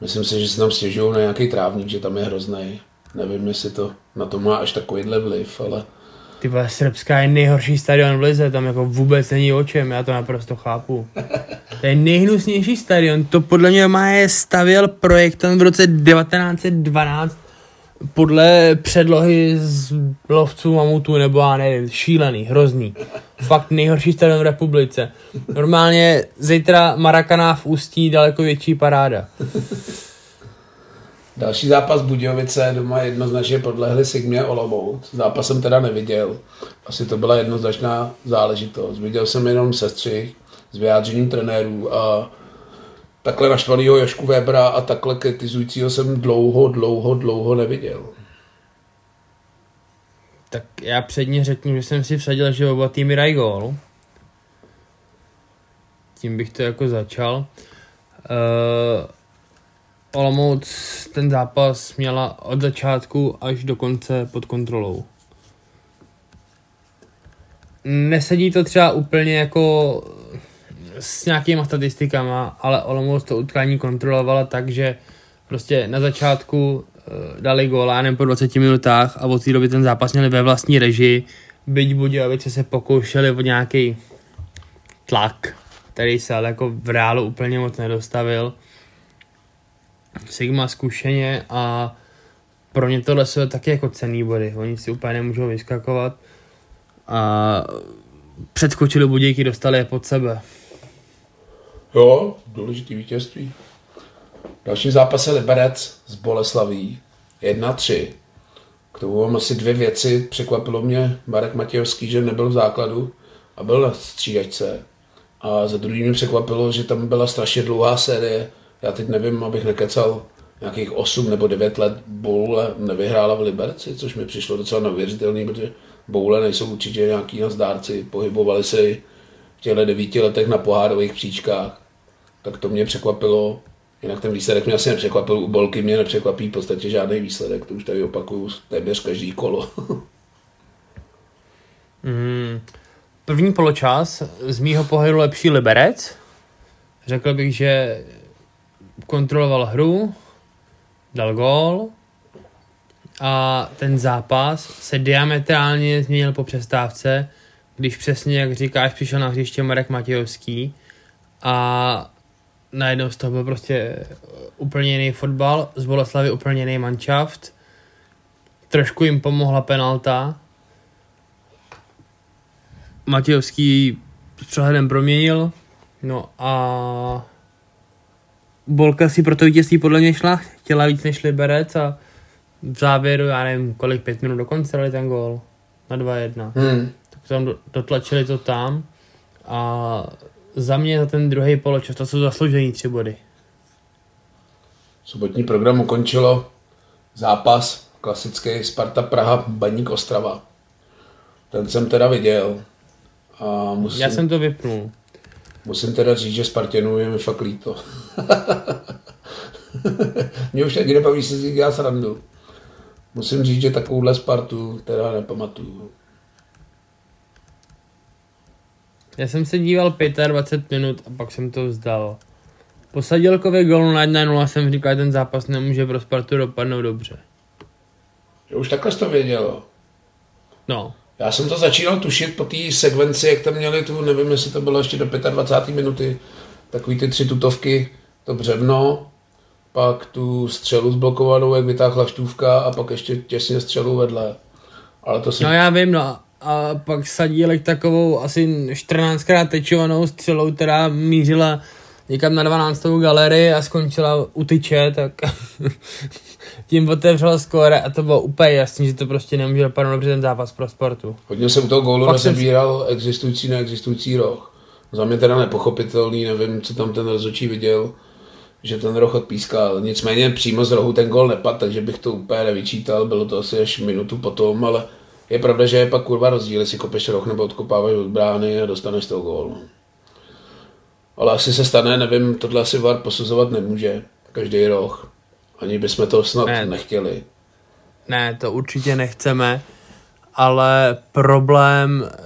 Myslím si, že se tam stěžují na nějaký trávník, že tam je hrozný. Nevím, jestli to na to má až takovýhle vliv, ale... Ty vole, Srbská je nejhorší stadion v Lize, tam jako vůbec není o čem, já to naprosto chápu. To je nejhnusnější stadion, to podle mě má je stavěl projektant v roce 1912 podle předlohy z lovců mamutů, nebo já nevím, šílený, hrozný. Fakt nejhorší stadion v republice. Normálně zítra Marakaná v Ústí daleko větší paráda. Další zápas Budějovice doma jednoznačně podlehli Sigmě Olomouc. Zápas jsem teda neviděl. Asi to byla jednoznačná záležitost. Viděl jsem jenom sestřih s vyjádřením trenérů a takhle naštvanýho Jošku Webera a takhle kritizujícího jsem dlouho, dlouho, dlouho neviděl. Tak já předně řeknu, že jsem si vsadil, že oba týmy dají gól. Tím bych to jako začal. Uh, Olomouc ten zápas měla od začátku až do konce pod kontrolou. Nesedí to třeba úplně jako s nějakýma statistikama, ale Olomouc to utkání kontrolovala tak, že prostě na začátku uh, dali gól, já po 20 minutách a od té doby ten zápas měli ve vlastní režii, byť Budějovice se pokoušeli o nějaký tlak, který se ale jako v reálu úplně moc nedostavil. Sigma zkušeně a pro ně tohle jsou taky jako cený body, oni si úplně nemůžou vyskakovat a předskočili Budějky, dostali je pod sebe. Jo, důležitý vítězství. Další zápas je Liberec z Boleslaví. 1-3. K tomu mám asi dvě věci. Překvapilo mě Marek Matějovský, že nebyl v základu a byl na střídačce. A za druhý mě překvapilo, že tam byla strašně dlouhá série. Já teď nevím, abych nekecal nějakých 8 nebo 9 let Boule nevyhrála v Liberci, což mi přišlo docela neuvěřitelný, protože Boule nejsou určitě nějaký nazdárci, pohybovali se těchto devíti letech na pohárových příčkách, tak to mě překvapilo. Jinak ten výsledek mě asi nepřekvapil, u Bolky mě nepřekvapí v podstatě žádný výsledek, to už tady opakuju téměř každý kolo. mm, první poločas, z mýho pohledu lepší Liberec. Řekl bych, že kontroloval hru, dal gól a ten zápas se diametrálně změnil po přestávce, když přesně, jak říkáš, přišel na hřiště Marek Matějovský a najednou z toho byl prostě úplně jiný fotbal, z Boleslavy úplně jiný manšaft, trošku jim pomohla penalta, Matějovský s přehledem proměnil, no a Bolka si pro to vítězství podle mě šla, chtěla víc než Liberec a v závěru, já nevím, kolik, pět minut do konce dali ten gól na 2-1. Hmm tam dotlačili to tam a za mě za ten druhý poločas to jsou zasloužený tři body. Sobotní program ukončilo zápas klasický Sparta Praha Baník Ostrava. Ten jsem teda viděl. A musím, Já jsem to vypnul. Musím teda říct, že Spartanů je mi fakt líto. Mě už taky nebaví si dělat srandu. Musím říct, že takovouhle Spartu teda nepamatuju. Já jsem se díval 25 minut a pak jsem to vzdal. Po Sadilkově golu na 1-0 jsem říkal, že ten zápas nemůže pro Spartu dopadnout dobře. Že už takhle jsi to vědělo. No, Já jsem to začínal tušit po té sekvenci, jak tam měli tu, nevím, jestli to bylo ještě do 25. minuty, takový ty tři tutovky, to břevno, pak tu střelu zblokovanou, jak vytáhla štůvka a pak ještě těsně střelu vedle. Ale to si... no já vím, no. A pak Sadílek takovou asi 14krát tečovanou střelou, která mířila někam na 12. galerii a skončila u tyče, tak tím otevřel skóre a to bylo úplně jasný, že to prostě nemůže dopadnout dobře ten zápas pro sportu. Hodně jsem u toho gólu Fakt jsem si- rozebíral existující, neexistující roh. Za mě teda nepochopitelný, nevím, co tam ten rozhodčí viděl, že ten roh odpískal. Nicméně přímo z rohu ten gól nepadl, takže bych to úplně nevyčítal, bylo to asi až minutu potom, ale je pravda, že je pak kurva rozdíl, jestli kopeš roh nebo odkopáváš od brány a dostaneš toho gól. Ale asi se stane, nevím, tohle asi VAR posuzovat nemůže, každý roh. Ani bychom to snad Ne. nechtěli. Ne, to určitě nechceme, ale problém eh,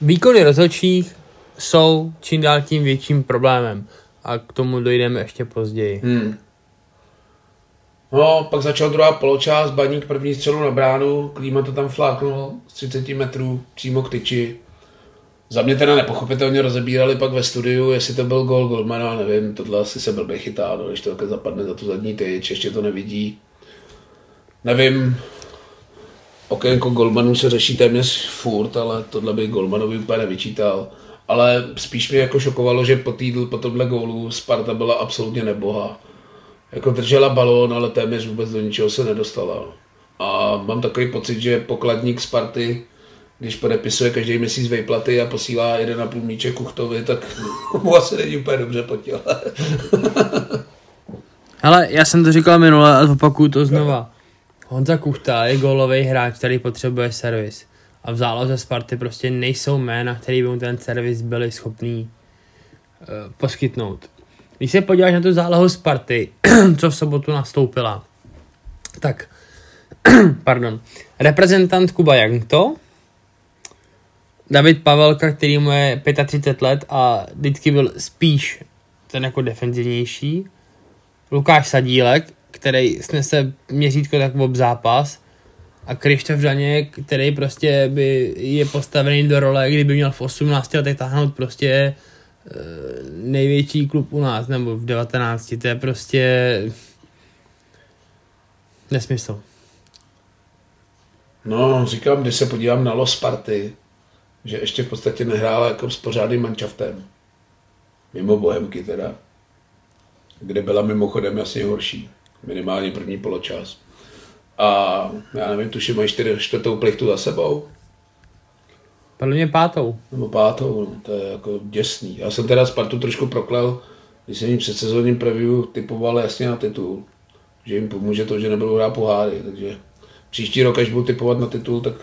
výkony rozhodčích jsou čím dál tím větším problémem a k tomu dojdeme ještě později. Hmm. No, pak začal druhá poločást, Baník první střelu na bránu, Klíma to tam fláknul z 30 metrů přímo k tyči. Za mě teda nepochopitelně rozebírali pak ve studiu, jestli to byl gol Goldmana, nevím, tohle asi se blbě chytá, no, když to takhle zapadne za tu zadní tyč, ještě to nevidí. Nevím, okénko Goldmanu se řeší téměř furt, ale tohle by Goldmanovi úplně nevyčítal. Ale spíš mě jako šokovalo, že po, týdl, po tomhle gólu Sparta byla absolutně neboha. Jako držela balón, ale téměř vůbec do ničeho se nedostala. A mám takový pocit, že pokladník Sparty, když podepisuje každý měsíc vejplaty a posílá 1,5 míče Kuchtovi, tak mu asi není úplně dobře po těle. Ale já jsem to říkal minule a opakuju to znova. Honza Kuchta je gólový hráč, který potřebuje servis. A v záloze Sparty prostě nejsou jména, který by mu ten servis byli schopný uh, poskytnout. Když se podíváš na tu zálohu Sparty, co v sobotu nastoupila, tak, pardon, reprezentant Kuba Jankto, David Pavelka, který mu je 35 let a vždycky byl spíš ten jako defenzivnější, Lukáš Sadílek, který snese měřítko tak ob zápas a Krištof Žaněk, který prostě by je postavený do role, kdyby měl v 18 letech táhnout prostě největší klub u nás, nebo v 19, to je prostě nesmysl. No, říkám, když se podívám na Los Sparty, že ještě v podstatě nehrála jako s pořádným manšaftem. Mimo Bohemky teda. Kde byla mimochodem asi horší. Minimálně první poločas. A já nevím, tuším, mají čtyři, čtvrtou plichtu za sebou. Podle mě pátou. Nebo pátou, no, to je jako děsný. Já jsem teda Spartu trošku proklel, když jsem jim před sezónním preview typoval jasně na titul, že jim pomůže to, že nebudou hrát poháry, takže příští rok, až budu typovat na titul, tak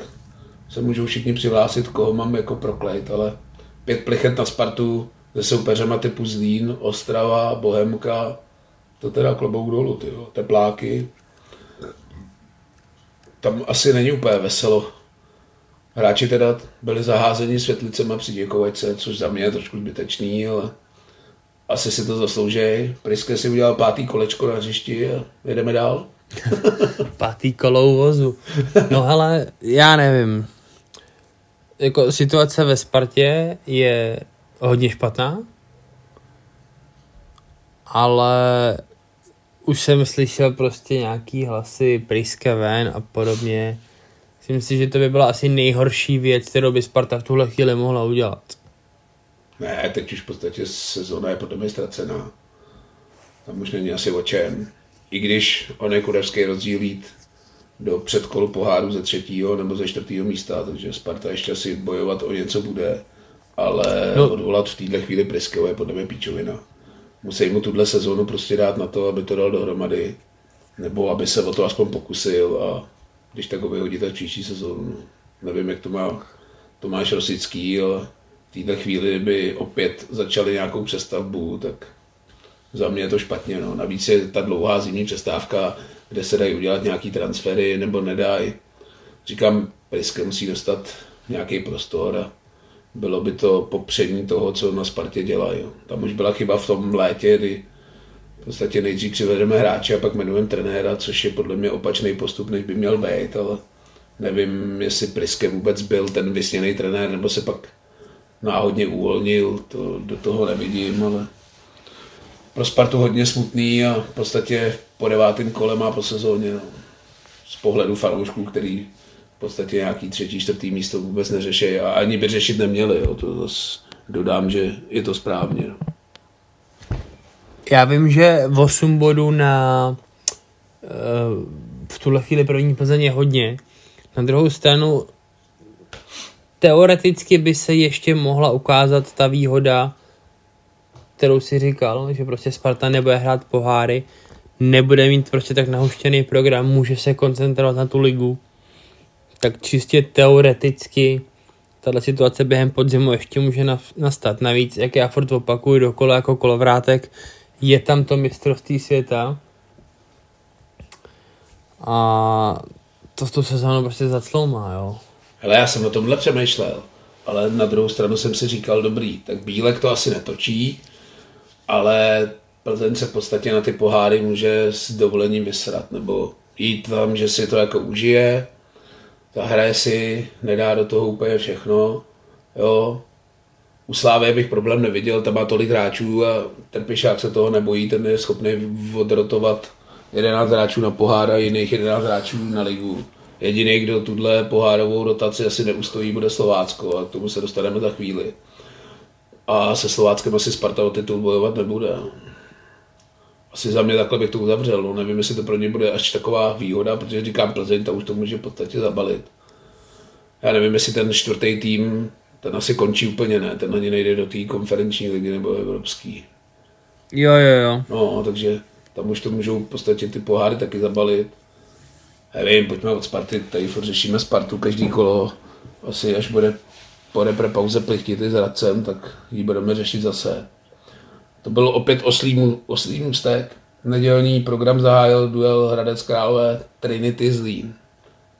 se můžou všichni přihlásit, koho mám jako proklejt, ale pět plichet na Spartu se soupeřema typu Zlín, Ostrava, Bohemka, to teda klobouk dolů, tyjo. tepláky. Tam asi není úplně veselo. Hráči teda byli zaházeni světlicema při děkovačce, což za mě je trošku zbytečný, ale asi si to zaslouží. Priske si udělal pátý kolečko na hřišti a jedeme dál. Pátý kolou vozu. No hele, já nevím. Jako situace ve Spartě je hodně špatná, ale už jsem slyšel prostě nějaký hlasy Priske ven a podobně. Myslím si, že to by byla asi nejhorší věc, kterou by Sparta v tuhle chvíli mohla udělat. Ne, teď už v podstatě sezóna je podle mě ztracená. Tam už není asi o čem. I když on je kurevský rozdíl jít do předkolu poháru ze třetího nebo ze čtvrtého místa, takže Sparta ještě asi bojovat o něco bude, ale no. odvolat v této chvíli Priskeho je podle mě píčovina. Musí mu tuhle sezónu prostě dát na to, aby to dal dohromady, nebo aby se o to aspoň pokusil a když tak ho vyhodit až příští sezónu. No. Nevím, jak to má Tomáš Rosický, ale v této chvíli by opět začali nějakou přestavbu, tak za mě je to špatně. No. Navíc je ta dlouhá zimní přestávka, kde se dají udělat nějaký transfery nebo nedají. Říkám, Priske musí dostat nějaký prostor a bylo by to popření toho, co na Spartě dělají. Tam už byla chyba v tom létě, kdy v podstatě nejdřív přivedeme hráče a pak jmenujeme trenéra, což je podle mě opačný postup, než by měl být, ale nevím, jestli Priske vůbec byl ten vysněný trenér, nebo se pak náhodně uvolnil, to do toho nevidím, ale pro Spartu hodně smutný a v podstatě po devátém kole má po sezóně, no, z pohledu fanoušků, který v podstatě nějaký třetí, čtvrtý místo vůbec neřeší a ani by řešit neměli, jo, to zase dodám, že je to správně. No. Já vím, že 8 bodů na eh, v tuhle chvíli první Plzeň je hodně. Na druhou stranu teoreticky by se ještě mohla ukázat ta výhoda, kterou si říkal, že prostě Sparta nebude hrát poháry, nebude mít prostě tak nahuštěný program, může se koncentrovat na tu ligu. Tak čistě teoreticky tahle situace během podzimu ještě může nastat. Navíc, jak já furt opakuju dokola jako kolovrátek, je tam to mistrovství světa a to s tou sezónou prostě zacloumá, jo. Hele, já jsem o tomhle přemýšlel, ale na druhou stranu jsem si říkal, dobrý, tak Bílek to asi netočí, ale Plzeň se v podstatě na ty poháry může s dovolením vysrat, nebo jít tam, že si to jako užije, zahraje si, nedá do toho úplně všechno, jo. U Slávy bych problém neviděl, tam má tolik hráčů a ten Pišák se toho nebojí, ten je schopný odrotovat 11 hráčů na pohár a jiných 11 hráčů na ligu. Jediný, kdo tuhle pohárovou rotaci asi neustojí, bude Slovácko a k tomu se dostaneme za chvíli. A se Slováckem asi Sparta o titul bojovat nebude. Asi za mě takhle bych to uzavřel. No, nevím, jestli to pro ně bude až taková výhoda, protože říkám Plzeň, ta už to může v podstatě zabalit. Já nevím, jestli ten čtvrtý tým, ten asi končí úplně ne, ten ani nejde do té konferenční ligy nebo evropský. Jo, jo, jo. No, takže tam už to můžou v podstatě ty poháry taky zabalit. Nevím, pojďme od Sparty, tady furt řešíme Spartu každý kolo. Asi až bude po repre pauze plichtit s Radcem, tak ji budeme řešit zase. To byl opět oslý, oslý můstek. Nedělní program zahájil duel Hradec Králové Trinity Zlín.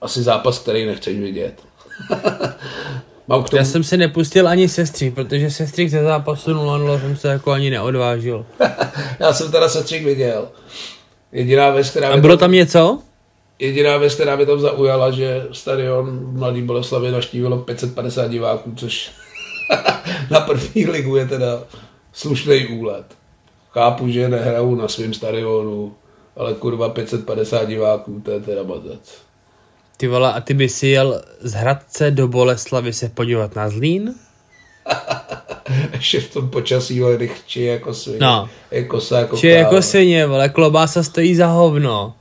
Asi zápas, který nechceš vidět. Mám k tomu... Já jsem se nepustil ani sestří, protože sestřík ze zápasu 0-0 jsem se jako ani neodvážil. Já jsem teda sestřík viděl. Jediná věc, která... A bylo tam něco? Jediná věc, která mě tam zaujala, že stadion v Mladý Boleslavě naštívilo 550 diváků, což na první ligu je teda slušný úlet. Chápu, že nehrajou na svém stadionu, ale kurva 550 diváků, to je teda mazec. Ty vole, a ty by si jel z Hradce do Boleslavy se podívat na Zlín? Ještě v tom počasí, ale nechči jako svině. No. Jako se jako Či jako svině, vole, klobása stojí za hovno.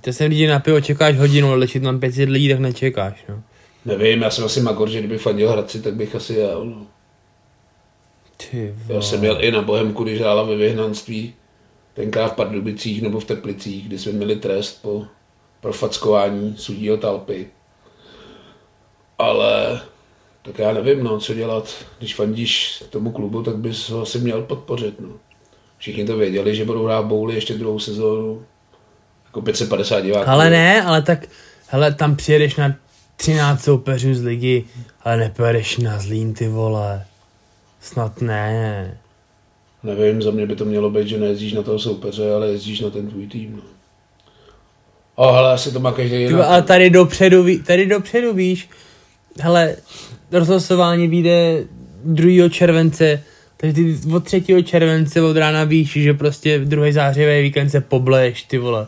Ty se lidi na pivo čekáš hodinu, ale tam 500 lidí, tak nečekáš, no. Nevím, já jsem asi Magor, že kdyby fandil Hradci, tak bych asi jel, no. Ty já jsem jel i na Bohemku, když hrála ve vyhnanství, tenkrát v Pardubicích nebo v Teplicích, kdy jsme měli trest po profackování sudího talpy. Ale tak já nevím, no, co dělat. Když fandíš tomu klubu, tak bys ho asi měl podpořit. No. Všichni to věděli, že budou hrát bouly ještě druhou sezónu. Jako 550 diváků. Ale ne, ale tak, hele, tam přijedeš na 13 soupeřů z ligy, ale nepojedeš na Zlín, ty vole. Snad ne. Nevím, za mě by to mělo být, že nejezdíš na toho soupeře, ale jezdíš na ten tvůj tým. No. O, hele, asi to má každý jinak. Ale tady dopředu, tady dopředu víš, hele, rozhlasování vyjde 2. července, takže ty od 3. července od rána víš, že prostě v druhé zářivé víkend se pobleješ, ty vole.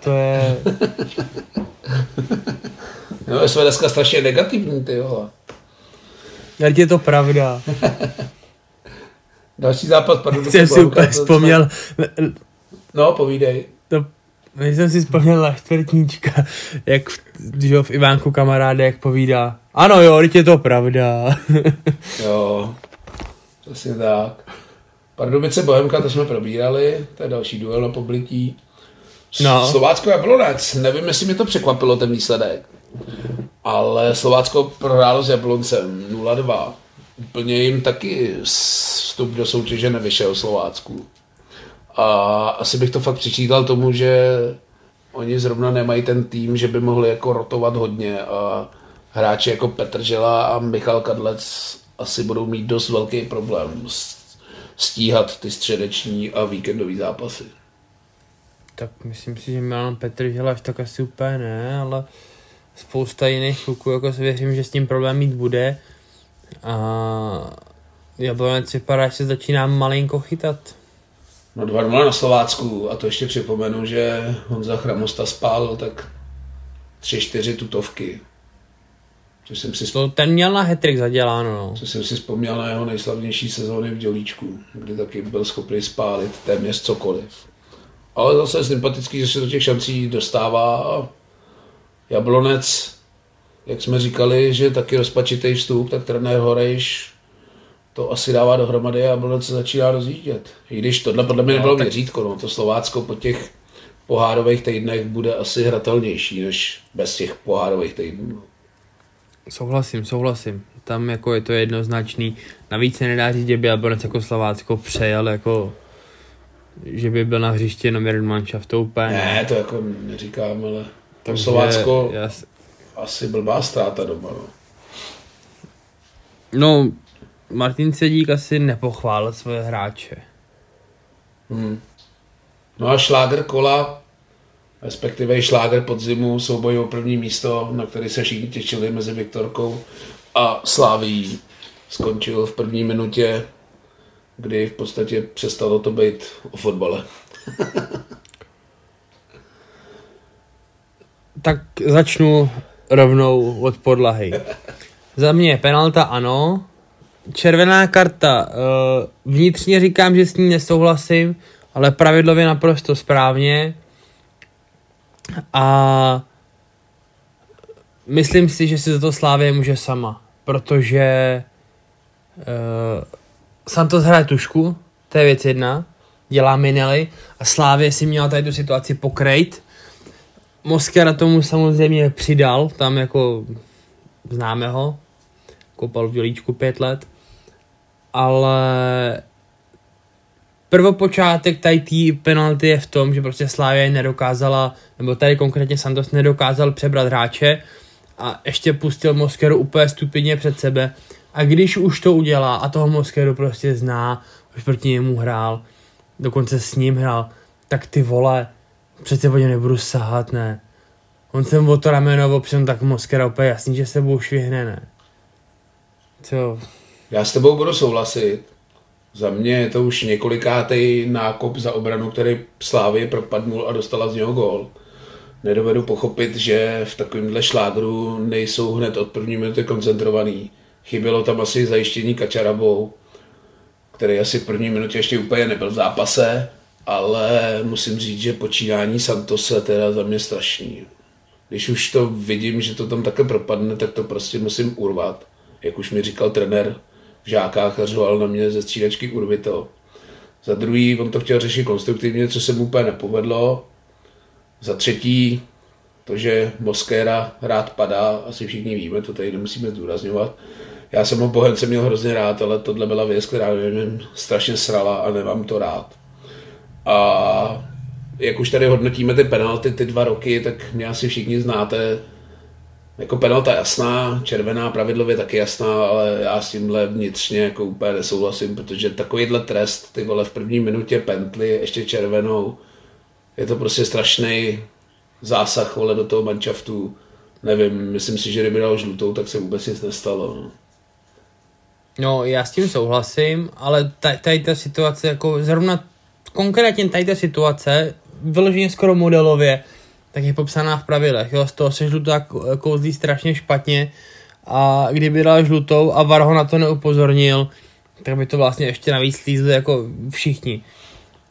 To je... No, jsme dneska strašně negativní, ty vole. Jak je to pravda. Další zápas pardon. Jsem si úplně vzpomněl. No, povídej. To, když jsem si vzpomněl na čtvrtníčka, jak v, že v Ivánku kamaráde, jak povídá. Ano jo, teď je to pravda. jo, přesně tak. Pardubice Bohemka, to jsme probírali, to je další duel na poblití. No. Slovácko Jablonec, nevím, jestli mi to překvapilo ten výsledek, ale Slovácko prohrálo s Jabloncem 0-2, úplně jim taky vstup do soutěže nevyšel Slovácku. A asi bych to fakt přičítal tomu, že oni zrovna nemají ten tým, že by mohli jako rotovat hodně a hráči jako Petr Žela a Michal Kadlec asi budou mít dost velký problém stíhat ty středeční a víkendové zápasy. Tak myslím si, že Milan Petr Želaš tak asi úplně ne, ale spousta jiných kluků, jako si věřím, že s tím problém mít bude. A Jablonec vypadá, že se začíná malinko chytat. No 2 na Slovácku a to ještě připomenu, že Honza Chramosta spálil tak 3-4 tutovky. Což jsem si to ten měl na hetrik zaděláno. No. Což jsem si vzpomněl na jeho nejslavnější sezóny v Dělíčku, kdy taky byl schopný spálit téměř cokoliv. Ale zase je sympatický, že se do těch šancí dostává Jablonec, jak jsme říkali, že taky rozpačitý vstup, tak trenér Horejš to asi dává dohromady a Jablonec se začíná rozjíždět. I když tohle podle mě nebylo no, měřítko, no, to Slovácko po těch pohárových týdnech bude asi hratelnější, než bez těch pohárových týdnů. Souhlasím, souhlasím. Tam jako je to jednoznačný. Navíc se nedá říct, že by Jablonec jako Slovácko přejel jako že by byl na hřišti jenom jeden manšaft, to úplně. Ne, to jako neříkám, ale to Slovácko jas... asi blbá ztráta doma. No. no, Martin Sedík asi nepochválil svoje hráče. Hmm. No a šláger kola, respektive šláger podzimu, souboj o první místo, na který se všichni těšili mezi Viktorkou a Sláví. Skončil v první minutě, kdy v podstatě přestalo to být o fotbale. tak začnu rovnou od podlahy. Za mě penalta ano, červená karta, eh, vnitřně říkám, že s ní nesouhlasím, ale pravidlově naprosto správně. A myslím si, že si za to Slávě může sama, protože uh, Santos hraje tušku, to je věc jedna, dělá Minelli a Slávě si měla tady tu situaci pokrejt. Moskera tomu samozřejmě přidal, tam jako známe ho, kopal v dělíčku pět let ale prvopočátek tady té penalty je v tom, že prostě Slávě nedokázala, nebo tady konkrétně Santos nedokázal přebrat hráče a ještě pustil Moskeru úplně stupidně před sebe. A když už to udělá a toho Moskeru prostě zná, už proti němu hrál, dokonce s ním hrál, tak ty vole, přece po něm nebudu sahat, ne. On jsem o to rameno opřel, tak Moskera úplně jasný, že se sebou švihne, ne. Co, já s tebou budu souhlasit. Za mě je to už několikátý nákop za obranu, který Slávě propadnul a dostala z něho gól. Nedovedu pochopit, že v takovémhle šlágru nejsou hned od první minuty koncentrovaný. Chybělo tam asi zajištění Kačarabou, který asi v první minutě ještě úplně nebyl v zápase, ale musím říct, že počínání Santose teda za mě strašný. Když už to vidím, že to tam také propadne, tak to prostě musím urvat. Jak už mi říkal trenér žákách a řval na mě ze střídačky Urvito. Za druhý, on to chtěl řešit konstruktivně, co se mu úplně nepovedlo. Za třetí, to, že Moskéra rád padá, asi všichni víme, to tady nemusíme zdůrazňovat. Já jsem ho Bohemce měl hrozně rád, ale tohle byla věc, která mě strašně srala a nemám to rád. A jak už tady hodnotíme ty penalty ty dva roky, tak mě asi všichni znáte, jako penalta jasná, červená pravidlově taky jasná, ale já s tímhle vnitřně jako úplně nesouhlasím, protože takovýhle trest, ty vole v první minutě pently, ještě červenou, je to prostě strašný zásah vole do toho manšaftu. Nevím, myslím si, že kdyby dal žlutou, tak se vůbec nic nestalo. No. No, já s tím souhlasím, ale tady ta situace, jako zrovna konkrétně tady ta situace, vyloženě skoro modelově, tak je popsaná v pravidlech. Jo? Z toho se žlutá kouzlí strašně špatně a kdyby dal žlutou a Var ho na to neupozornil, tak by to vlastně ještě navíc lízli jako všichni.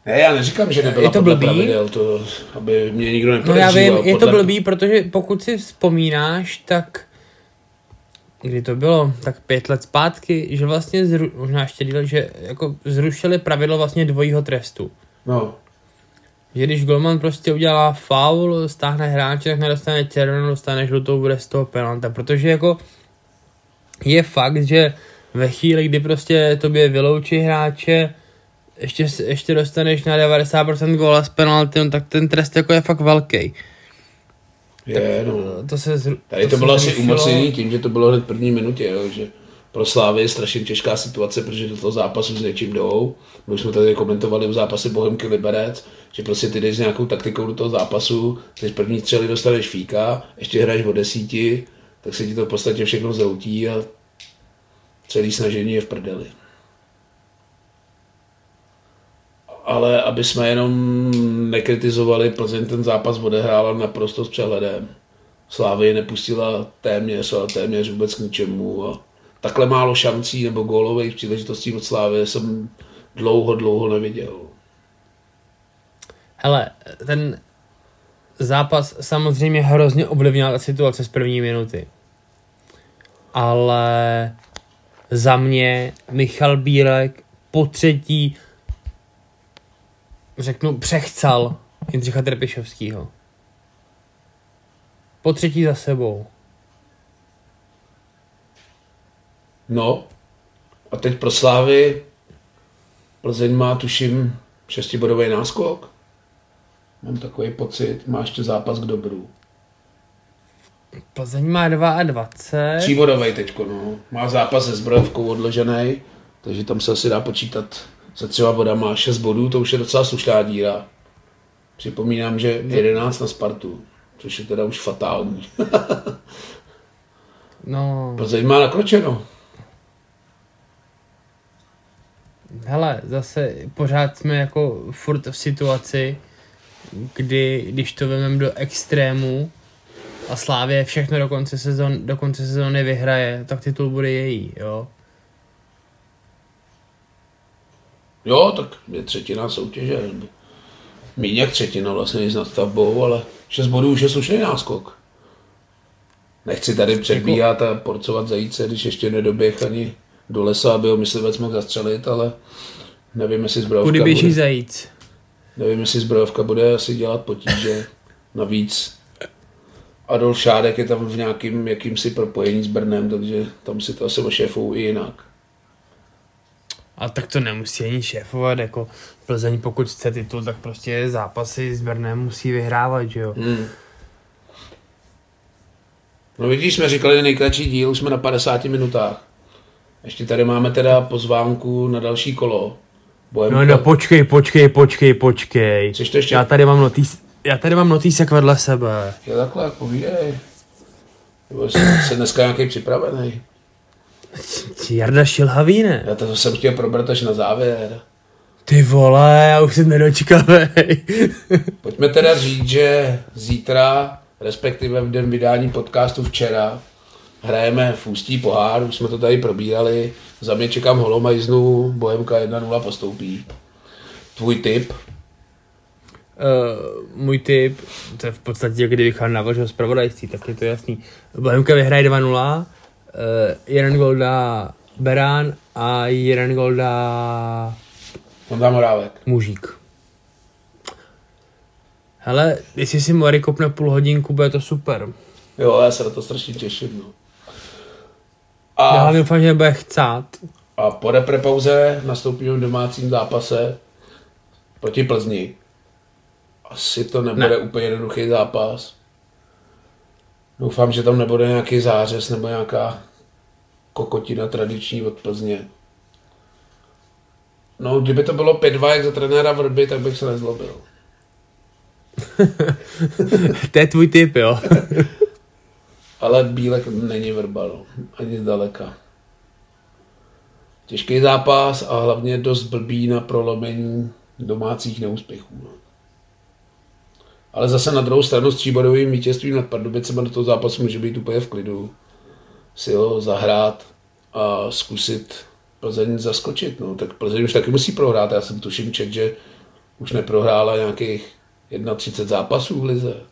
Ne, já neříkám, že nebyla je to blbý. pravidel, to, aby mě nikdo No já vím, je to blbý, protože pokud si vzpomínáš, tak kdy to bylo, tak pět let zpátky, že vlastně, zru, možná ještě díl, že jako zrušili pravidlo vlastně dvojího trestu. No že když golman prostě udělá faul, stáhne hráče, tak nedostane červenou, dostane žlutou, bude z toho penalta, protože jako je fakt, že ve chvíli, kdy prostě tobě vyloučí hráče, ještě, ještě dostaneš na 90% góla z penalty, no, tak ten trest jako je fakt velký. Je, no. To se zru, Tady to, to bylo asi umocnění tím, že to bylo hned v první minutě, jo, že pro Slávy je strašně těžká situace, protože do toho zápasu s něčím jdou. My jsme tady komentovali v zápase Bohemky Liberec, že prostě ty jdeš s nějakou taktikou do toho zápasu, teď první střely dostaneš fíka, ještě hraješ o desíti, tak se ti to v podstatě všechno zhoutí a celý snažení je v prdeli. Ale aby jsme jenom nekritizovali, Plzeň ten zápas odehrála naprosto s přehledem. Slávy nepustila téměř, ale téměř vůbec k ničemu. A takhle málo šancí nebo gólových příležitostí od Slávy jsem dlouho, dlouho neviděl. Hele, ten zápas samozřejmě hrozně ovlivnil ta situace z první minuty. Ale za mě Michal Bílek po třetí řeknu přechcal Jindřicha Trpišovského. Po třetí za sebou. No, a teď pro Slávy Plzeň má, tuším, šestibodový náskok. Mám takový pocit, má ještě zápas k dobru. Plzeň má 22. Tříbodový teďko, no. Má zápas se zbrojovkou odložený, takže tam se asi dá počítat se třeba boda má 6 bodů, to už je docela slušná díra. Připomínám, že 11 na Spartu, což je teda už fatální. no. Plzeň má nakročeno. Hele, zase pořád jsme jako furt v situaci, kdy, když to vezmeme do extrému a Slávě všechno do konce, sezon, do konce sezóny vyhraje, tak titul bude její, jo. Jo, tak je třetina soutěže. Míň jak třetina vlastně s nadstavbou, ale 6 bodů už je slušný náskok. Nechci tady předbíhat a porcovat zajíce, když ještě nedoběh ani do lesa, aby ho myslivec mohl zastřelit, ale nevím, jestli zbrojovka Kudy běží bude, zajíc? Nevím, jestli zbrojovka bude asi dělat potíže. Navíc Adolf Šádek je tam v nějakým jakýmsi propojení s Brnem, takže tam si to asi ošéfou i jinak. A tak to nemusí ani šéfovat, jako Plzeň pokud chce titul, tak prostě zápasy s Brnem musí vyhrávat, že jo. Hmm. No vidíš, jsme říkali nejkratší díl, už jsme na 50 minutách. Ještě tady máme teda pozvánku na další kolo. Bohemka. No, no, počkej, počkej, počkej, počkej. Chceš to ještě? Já tady mám notýs, já tady mám notýsek vedle sebe. Jo, takhle, povídej. Nebo jsi dneska nějaký připravený? Jarda šilhavý, ne? Já to jsem chtěl probrat až na závěr. Ty vole, já už jsem nedočkavej. Pojďme teda říct, že zítra, respektive v den vydání podcastu včera, hrajeme v Ústí pohár, už jsme to tady probírali. Za mě čekám holomajznu, Bohemka 1-0 postoupí. Tvůj tip? Uh, můj tip, to je v podstatě, kdybych na vašeho zpravodajství, tak je to jasný. Bohemka vyhraje 2-0, uh, jeden gol dá Berán a jeden gol dá... Honda Morávek. Mužík. Hele, jestli si Mori kopne půl hodinku, bude to super. Jo, já se na to strašně těším. No. A, já doufám, že bude chcát. A po repre pauze nastoupíme v domácím zápase proti Plzni. Asi to nebude ne. úplně jednoduchý zápas. Doufám, že tam nebude nějaký zářez nebo nějaká kokotina tradiční od Plzně. No, kdyby to bylo 5-2 jak za trenéra Vrby, tak bych se nezlobil. to je tvůj typ, jo? Ale Bílek není Vrba, no. Ani zdaleka. Těžký zápas a hlavně dost blbý na prolomení domácích neúspěchů. No. Ale zase na druhou stranu s tříbodovým vítězstvím nad Pardubicem do toho zápasu může být úplně v klidu. Si ho zahrát a zkusit Plzeň zaskočit. No. Tak Plzeň už taky musí prohrát. Já jsem tuším čet, že už neprohrála nějakých 31 zápasů v lize.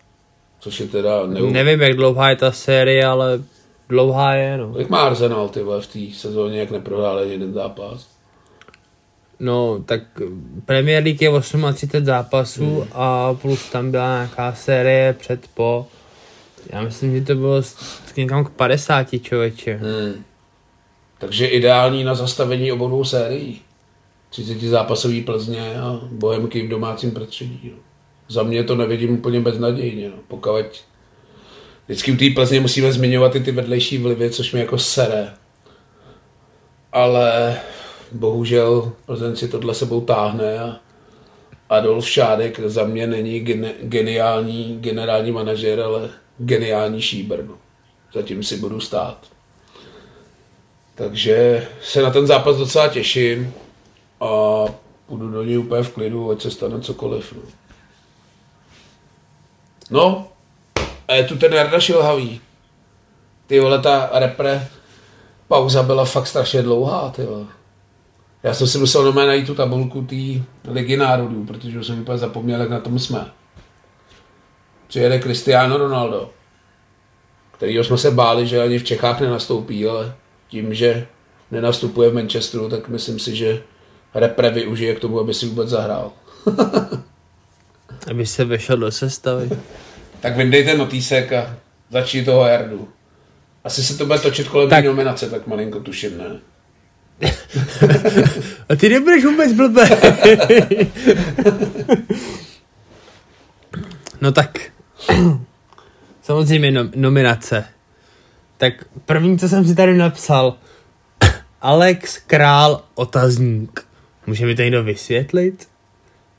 Což je teda... Neu... Nevím, jak dlouhá je ta série, ale dlouhá je, no. Jak má Arsenal, ty v té sezóně, jak neprohrál jeden zápas? No, tak Premier League je 38 zápasů hmm. a plus tam byla nějaká série před po. Já myslím, že to bylo někam k 50 člověče. Hmm. Takže ideální na zastavení obou dvou sérií. 30 zápasový Plzně a Bohemky v domácím prostředí. No. Za mě to nevidím úplně beznadějně. No. Pokud vždycky u té Plzně musíme zmiňovat i ty vedlejší vlivy, což mi jako sere. Ale bohužel Plzeň si tohle sebou táhne a Adolf Šádek za mě není gene, geniální generální manažer, ale geniální šíber. No. Zatím si budu stát. Takže se na ten zápas docela těším a půjdu do něj úplně v klidu, ať se stane cokoliv. No, no a je tu ten Jarda Šilhavý. Ty vole, ta repre pauza byla fakt strašně dlouhá, ty vole. Já jsem si musel doma najít tu tabulku té ligy národů, protože už jsem úplně zapomněl, jak na tom jsme. Přijede Cristiano Ronaldo, kterýho jsme se báli, že ani v Čechách nenastoupí, ale tím, že nenastupuje v Manchesteru, tak myslím si, že repre využije k tomu, aby si vůbec zahrál. aby se vešel do sestavy. tak vyndejte notýsek a začni toho Jardu. Asi se to bude točit kolem tak. nominace, tak malinko tuším, ne? a ty nebudeš vůbec blbé. no tak, samozřejmě nom- nominace. Tak první, co jsem si tady napsal, Alex Král otazník. Může mi to někdo vysvětlit?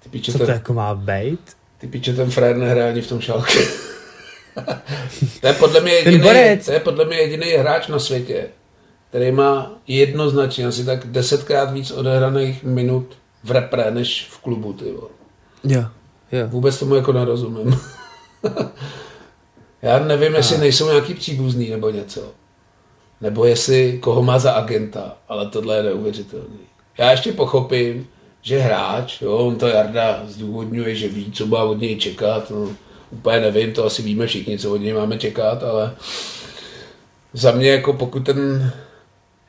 Ty piče, Co to ten, jako má být? Ty piče, ten frér nehraje ani v tom šálku. to je podle mě jediný, to je podle mě jediný hráč na světě, který má jednoznačně asi tak desetkrát víc odehraných minut v repre než v klubu, ty jo. Jo, jo. Vůbec tomu jako nerozumím. Já nevím, jestli nejsou nějaký příbuzný nebo něco. Nebo jestli koho má za agenta, ale tohle je neuvěřitelný. Já ještě pochopím, že hráč, jo, on to Jarda zdůvodňuje, že ví, co má od něj čekat. No, úplně nevím, to asi víme všichni, co od něj máme čekat, ale za mě jako pokud ten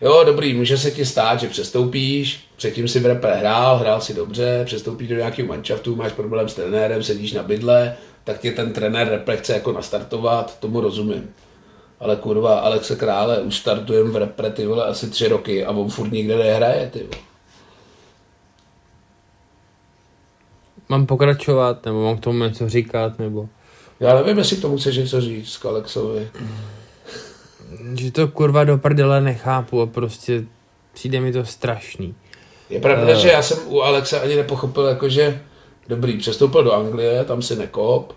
Jo, dobrý, může se ti stát, že přestoupíš, předtím si v repe hrál, hrál si dobře, přestoupíš do nějakého manšaftu, máš problém s trenérem, sedíš na bydle, tak tě ten trenér repre chce jako nastartovat, tomu rozumím. Ale kurva, Alexe Krále už startujeme v repre, ty vole, asi tři roky a on furt nikde nehraje, ty vole. Mám pokračovat, nebo mám k tomu něco říkat, nebo... Já nevím, jestli k tomu chceš něco říct k Alexovi. Že to kurva do prdele nechápu a prostě přijde mi to strašný. Je pravda, uh... že já jsem u Alexa ani nepochopil, jakože dobrý, přestoupil do Anglie, tam si nekop.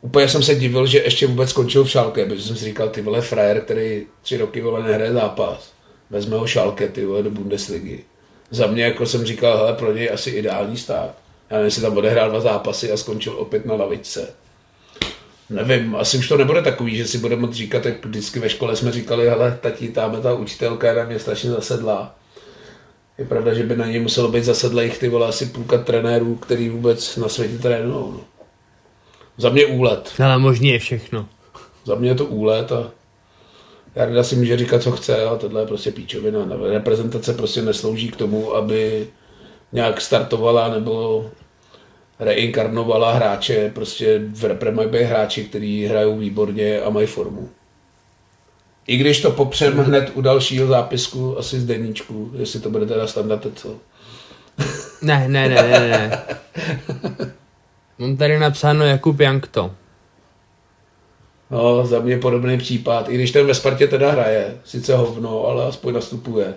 Úplně jsem se divil, že ještě vůbec skončil v šálke, protože jsem si říkal, ty vole frajer, který tři roky vole nehraje zápas. Vezme ho šálke, ty vole, do Bundesligy. Za mě, jako jsem říkal, hele, pro něj asi ideální stát. Já nevím, jestli tam odehrál dva zápasy a skončil opět na lavičce. Nevím, asi už to nebude takový, že si budeme moct říkat, jak vždycky ve škole jsme říkali, hele, tati, tam ta učitelka je na mě strašně zasedlá. Je pravda, že by na něj muselo být zasedlých ty vole asi půlka trenérů, který vůbec na světě trénují. No. Za mě úlet. Ale možný je všechno. Za mě je to úlet a Jarda si může říkat, co chce, a tohle je prostě píčovina. Reprezentace prostě neslouží k tomu, aby nějak startovala nebo reinkarnovala hráče, prostě v repre mají být hráči, kteří hrajou výborně a mají formu. I když to popřem hned u dalšího zápisku, asi z deníčku, jestli to bude teda standard, co? Ne, ne, ne, ne, ne. Mám tady napsáno Jakub Jankto. No, za mě podobný případ. I když ten ve Spartě teda hraje, sice hovno, ale aspoň nastupuje.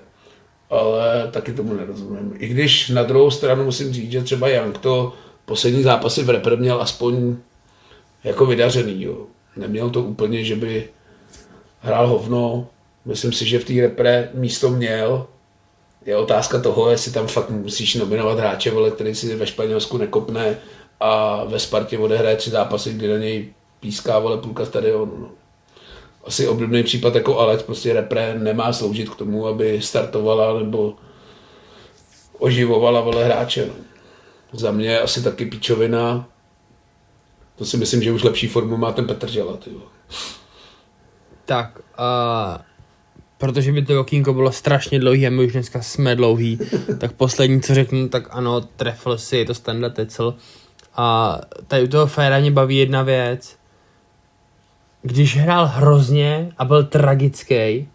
Ale taky tomu nerozumím. I když na druhou stranu musím říct, že třeba Jankto poslední zápasy v repre měl aspoň jako vydařený. Jo. Neměl to úplně, že by hrál hovno. Myslím si, že v té repre místo měl. Je otázka toho, jestli tam fakt musíš nominovat hráče, vole, který si ve Španělsku nekopne a ve Spartě odehraje tři zápasy, kdy na něj píská vole půlka stadionu. No. Asi obdobný případ jako Alex, prostě repre nemá sloužit k tomu, aby startovala nebo oživovala vole hráče. No. Za mě asi taky pičovina. To si myslím, že už lepší formu má ten Petr Žela. Tyjo. Tak, a protože by to okýnko bylo strašně dlouhý a my už dneska jsme dlouhý, tak poslední, co řeknu, tak ano, trefil si, je to standard Tecel. A tady u toho Féra mě baví jedna věc. Když hrál hrozně a byl tragický,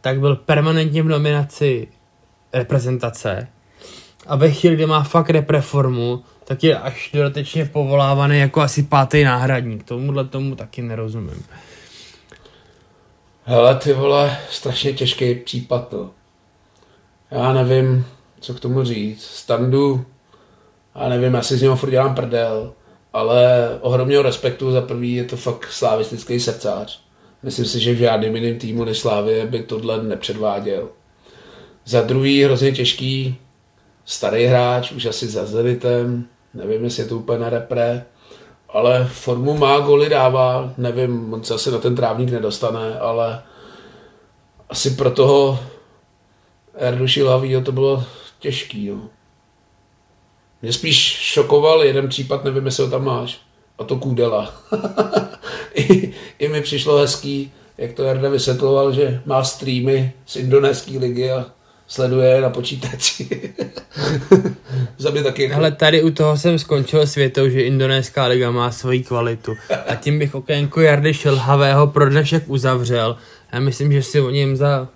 tak byl permanentně v nominaci reprezentace a ve chvíli, kdy má fakt repreformu, tak je až dodatečně povolávaný jako asi pátý náhradník. Tomuhle tomu taky nerozumím. Hele, ty vole, strašně těžký případ, to. Já nevím, co k tomu říct. Standu, já nevím, já si z něho furt dělám prdel, ale ohromně respektu za prvý je to fakt slavistický srdcář. Myslím si, že v žádným jiným týmu než Slávě by tohle nepředváděl. Za druhý hrozně těžký, starý hráč, už asi za Zenitem, nevím, jestli je to úplně na repre, ale formu má, goly dává, nevím, on se asi na ten trávník nedostane, ale asi pro toho Erduši Lavýho to bylo těžký. Jo. Mě spíš šokoval jeden případ, nevím, jestli ho tam máš, a to Kůdela. I, I mi přišlo hezký, jak to Jarda vysvětloval, že má streamy z indonéské ligy a sleduje na počítači. Za mě taky. Ale tady u toho jsem skončil světou, že indonéská liga má svoji kvalitu. A tím bych okénko Jardy Šelhavého pro dnešek uzavřel. Já myslím, že si o něm za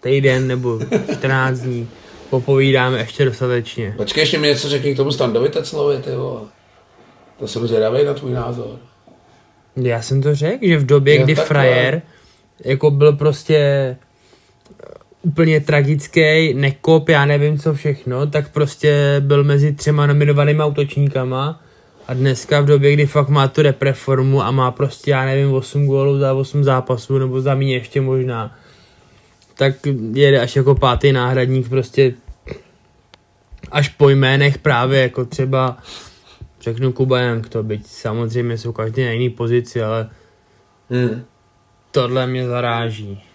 týden nebo 14 dní popovídáme ještě dostatečně. Počkej, ještě mi něco řekni k tomu Standovi Teclovi, ty vole. To jsem zvědavý na tvůj názor. Já jsem to řekl, že v době, jo, kdy. Frajer jako byl prostě úplně tragický, nekop, já nevím co všechno, tak prostě byl mezi třema nominovanými autočníkama a dneska v době, kdy fakt má tu repreformu a má prostě, já nevím, 8 gólů za 8 zápasů, nebo za mě ještě možná, tak jede až jako pátý náhradník prostě až po jménech právě jako třeba řeknu Kuba Jank to, byť samozřejmě jsou každý na jiný pozici, ale hmm. tohle mě zaráží.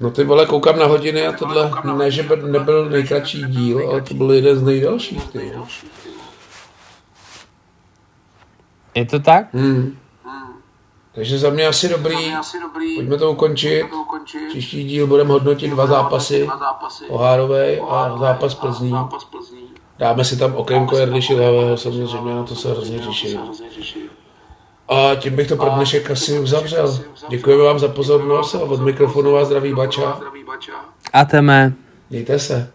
No ty vole, koukám na hodiny a tohle, ne, že by nebyl nejkratší díl, ale to byl jeden z nejdelších, ty. Je to tak? Hmm. Takže za mě asi dobrý, pojďme to ukončit. Příští díl budeme hodnotit dva zápasy, Ohárovej a zápas Plzní. Dáme si tam okénko Jardy Šilhavého, samozřejmě na to se hrozně těším. A tím bych to pro dnešek asi uzavřel. Děkujeme vám za pozornost a od mikrofonu vás zdraví Bača. A teme. Mějte se.